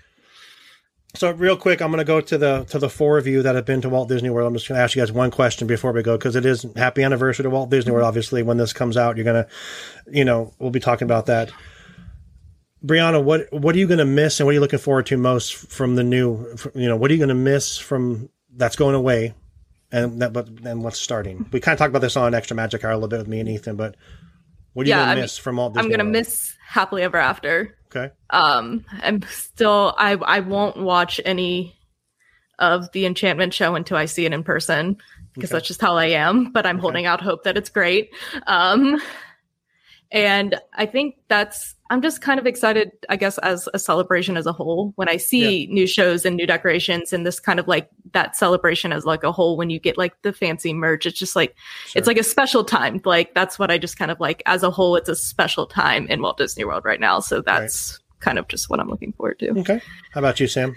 So real quick, I'm going to go to the to the four of you that have been to Walt Disney World. I'm just going to ask you guys one question before we go because it is happy anniversary to Walt Disney World. Obviously, when this comes out, you're going to, you know, we'll be talking about that. Brianna, what what are you going to miss, and what are you looking forward to most from the new? You know, what are you going to miss from that's going away, and that but and what's starting? We kind of talked about this on Extra Magic Hour a little bit with me and Ethan, but what are you Yeah, going to miss from Walt Disney? I'm gonna miss Happily Ever After. Okay. Um, I'm still I I won't watch any of the Enchantment show until I see it in person because Okay. that's just how I am. But I'm holding out hope that it's great. Um, And I think that's, I'm just kind of excited, I guess, as a celebration as a whole, when I see new shows and new decorations and this kind of like that celebration as like a whole, when you get like the fancy merch, it's just like, it's like a special time. Like, that's what I just kind of like, as a whole, it's a special time in Walt Disney World right now. So that's kind of just what I'm looking forward to. Okay. How about you, Sam?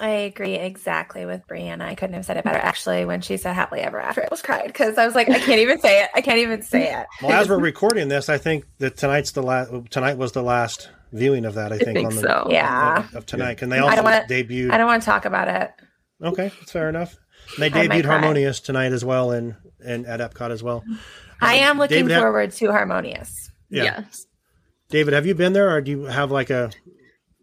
I agree exactly with Brianna. I couldn't have said it better. Actually, when she said happily ever after, I was cried because I was like, I can't even say it. I can't even say mm-hmm. it. Well, as we're recording this, I think that tonight's the last. Tonight was the last viewing of that. I think, think on the, so. Yeah. of, of tonight, and they I also don't wanna- debuted. I don't want to talk about it. Okay, that's fair enough. And they I might debuted cry. Harmonious tonight as well, and and at Epcot as well. I um, am looking David, forward to Harmonious. Yeah. David, have you been there, or do you have like a?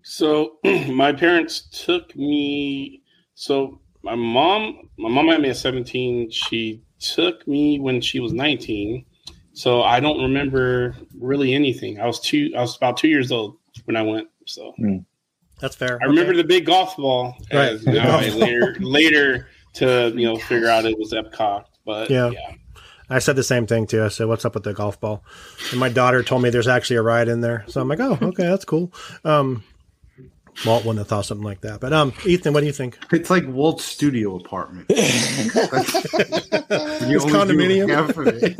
So my parents took me. So my mom, my mom had me at seventeen. She took me when she was nineteen. So I don't remember really anything. I was two. I was about two years old when I went. So That's fair. I remember the big golf ball. Right. As, you know, I later later to you know figure out it was Epcot. But Yeah. yeah. I said the same thing too. I said, "What's up with the golf ball?" And my daughter told me there's actually a ride in there. So I'm like, "Oh, okay, that's cool." Um, Walt wouldn't have thought something like that. But um, Ethan, what do you think? It's like Walt's studio apartment. His You only condominium. half of it.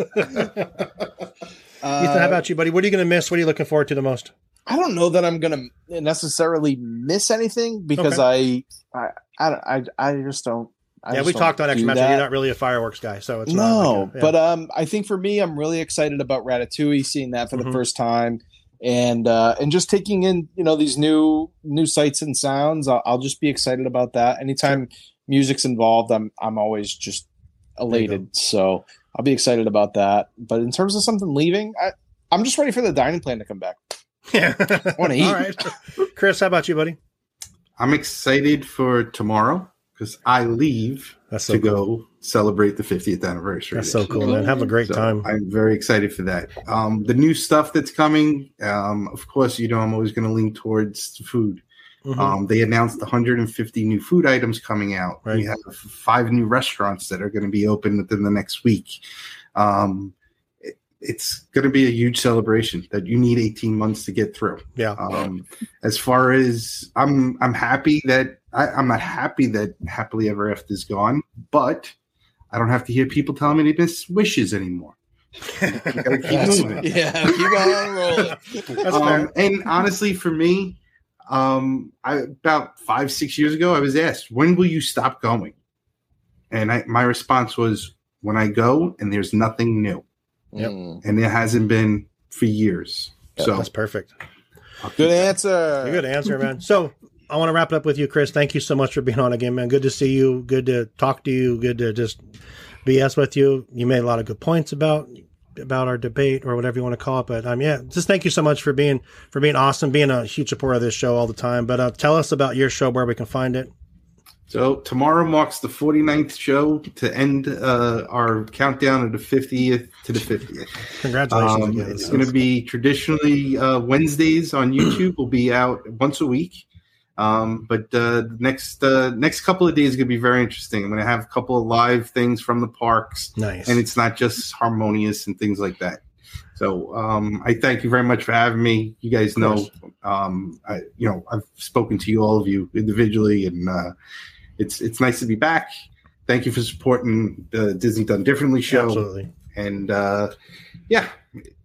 Ethan, how about you, buddy? What are you going to miss? What are you looking forward to the most? I don't know that I'm gonna necessarily miss anything because I, I, I, I, I just don't. I yeah, we talked on do X Metro. that. You're not really a fireworks guy, so it's not no, like a- yeah. but um, I think for me, I'm really excited about Ratatouille, seeing that for Mm-hmm. the first time, and uh, and just taking in you know these new new sights and sounds. I'll, I'll just be excited about that. Anytime music's involved, I'm I'm always just elated. So I'll be excited about that. But in terms of something leaving, I, I'm just ready for the dining plan to come back. Yeah, I want to eat. All right, Chris, how about you, buddy? I'm excited for tomorrow because I leave so to go celebrate the 50th anniversary. That's so cool, man. Have a great So time. I'm very excited for that. Um, the new stuff that's coming, um, of course, you know, I'm always going to lean towards food. Mhm. Um, they announced 150 new food items coming out. We have five new restaurants that are going to be open within the next week. Um, it- it's going to be a huge celebration that you need 18 months to get through. Yeah. Um, as far as I'm, I'm happy that I, I'm not happy that happily ever after is gone, but I don't have to hear people telling me they miss wishes anymore. You gotta keep moving. yeah, keep on rolling. That's Um, and honestly, for me, um, I about five six years ago, I was asked, "When will you stop going?" And I, my response was, "When I go and there's nothing new." Yep. And it hasn't been for years. so that's perfect. Good answer. Good answer, man. So I want to wrap it up with you, Chris. Thank you so much for being on again, man. Good to see you. Good to talk to you. Good to just BS with you. You made a lot of good points about about our debate or whatever you want to call it. But um, yeah, just thank you so much for being for being awesome, being a huge supporter of this show all the time. But uh, tell us about your show, where we can find it. So tomorrow marks the 49th show to end uh, our countdown of the 50th to the 50th. Congratulations Um. It's going to be traditionally uh, Wednesdays on YouTube. will be out once a week. Um, but uh, the next uh, next couple of days are going to be very interesting. I'm going to have a couple of live things from the parks, Nice. and it's not just harmonious and things like that. So um, I thank you very much for having me. You guys know, um, I, you know, I've spoken to you all of you individually, and uh, it's it's nice to be back. Thank you for supporting the Disney Done Differently show. Absolutely. And uh, yeah,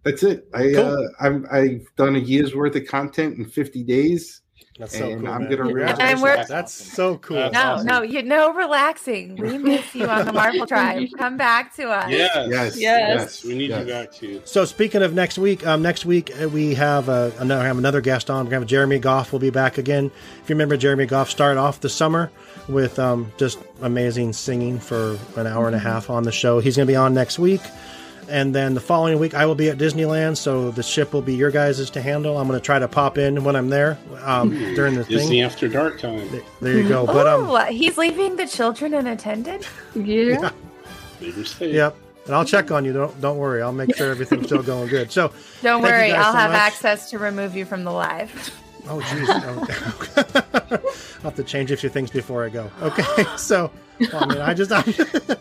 that's it. I uh, I'm, I've done a year's worth of content in 50 days. That's so and cool. I'm man. gonna realize And we're- That's so cool. No, no, you no relaxing. We miss you on the Marvel Tribe. Come back to us. Yes. Yes. Yes. We need you back too. So speaking of next week, um, next week uh, we have uh, another have another guest on. We're gonna have Jeremy Goff will be back again. If you remember, Jeremy Goff started off the summer with um, just amazing singing for an hour and a half on the show. He's gonna be on next week, and then the following week I will be at Disneyland. So the ship will be your guys' to handle. I'm gonna try to pop in when I'm there um, during the Disney thing. After Dark time. There you go. But um, oh, he's leaving the children unattended. Yeah. yep. And I'll check on you. Don't don't worry. I'll make sure everything's still going good. So Don't worry, I'll so have much. access to remove you from the live. Oh, jeez. Oh, I'll have to change a few things before I go. Okay, so well, I mean, I just I,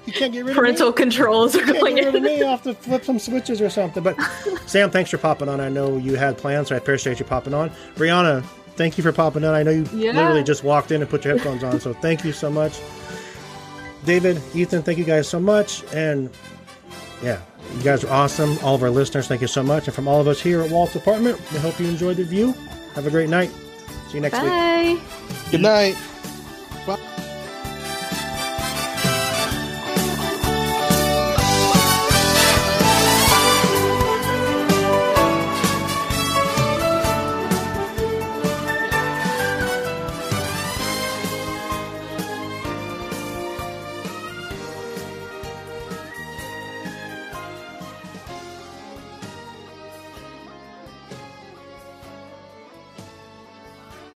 you can't get rid of Parental controls are going get rid of me. I'll have to flip some switches or something. But Sam, thanks for popping on. I know you had plans, so I appreciate you popping on. Brianna, thank you for popping on. I know you Yeah. literally just walked in and put your headphones on, so thank you so much. David, Ethan, thank you guys so much. And yeah, you guys are awesome. All of our listeners, thank you so much. And from all of us here at Walt's Apartment, we hope you enjoyed the view. Have a great night. See you next week. Good night.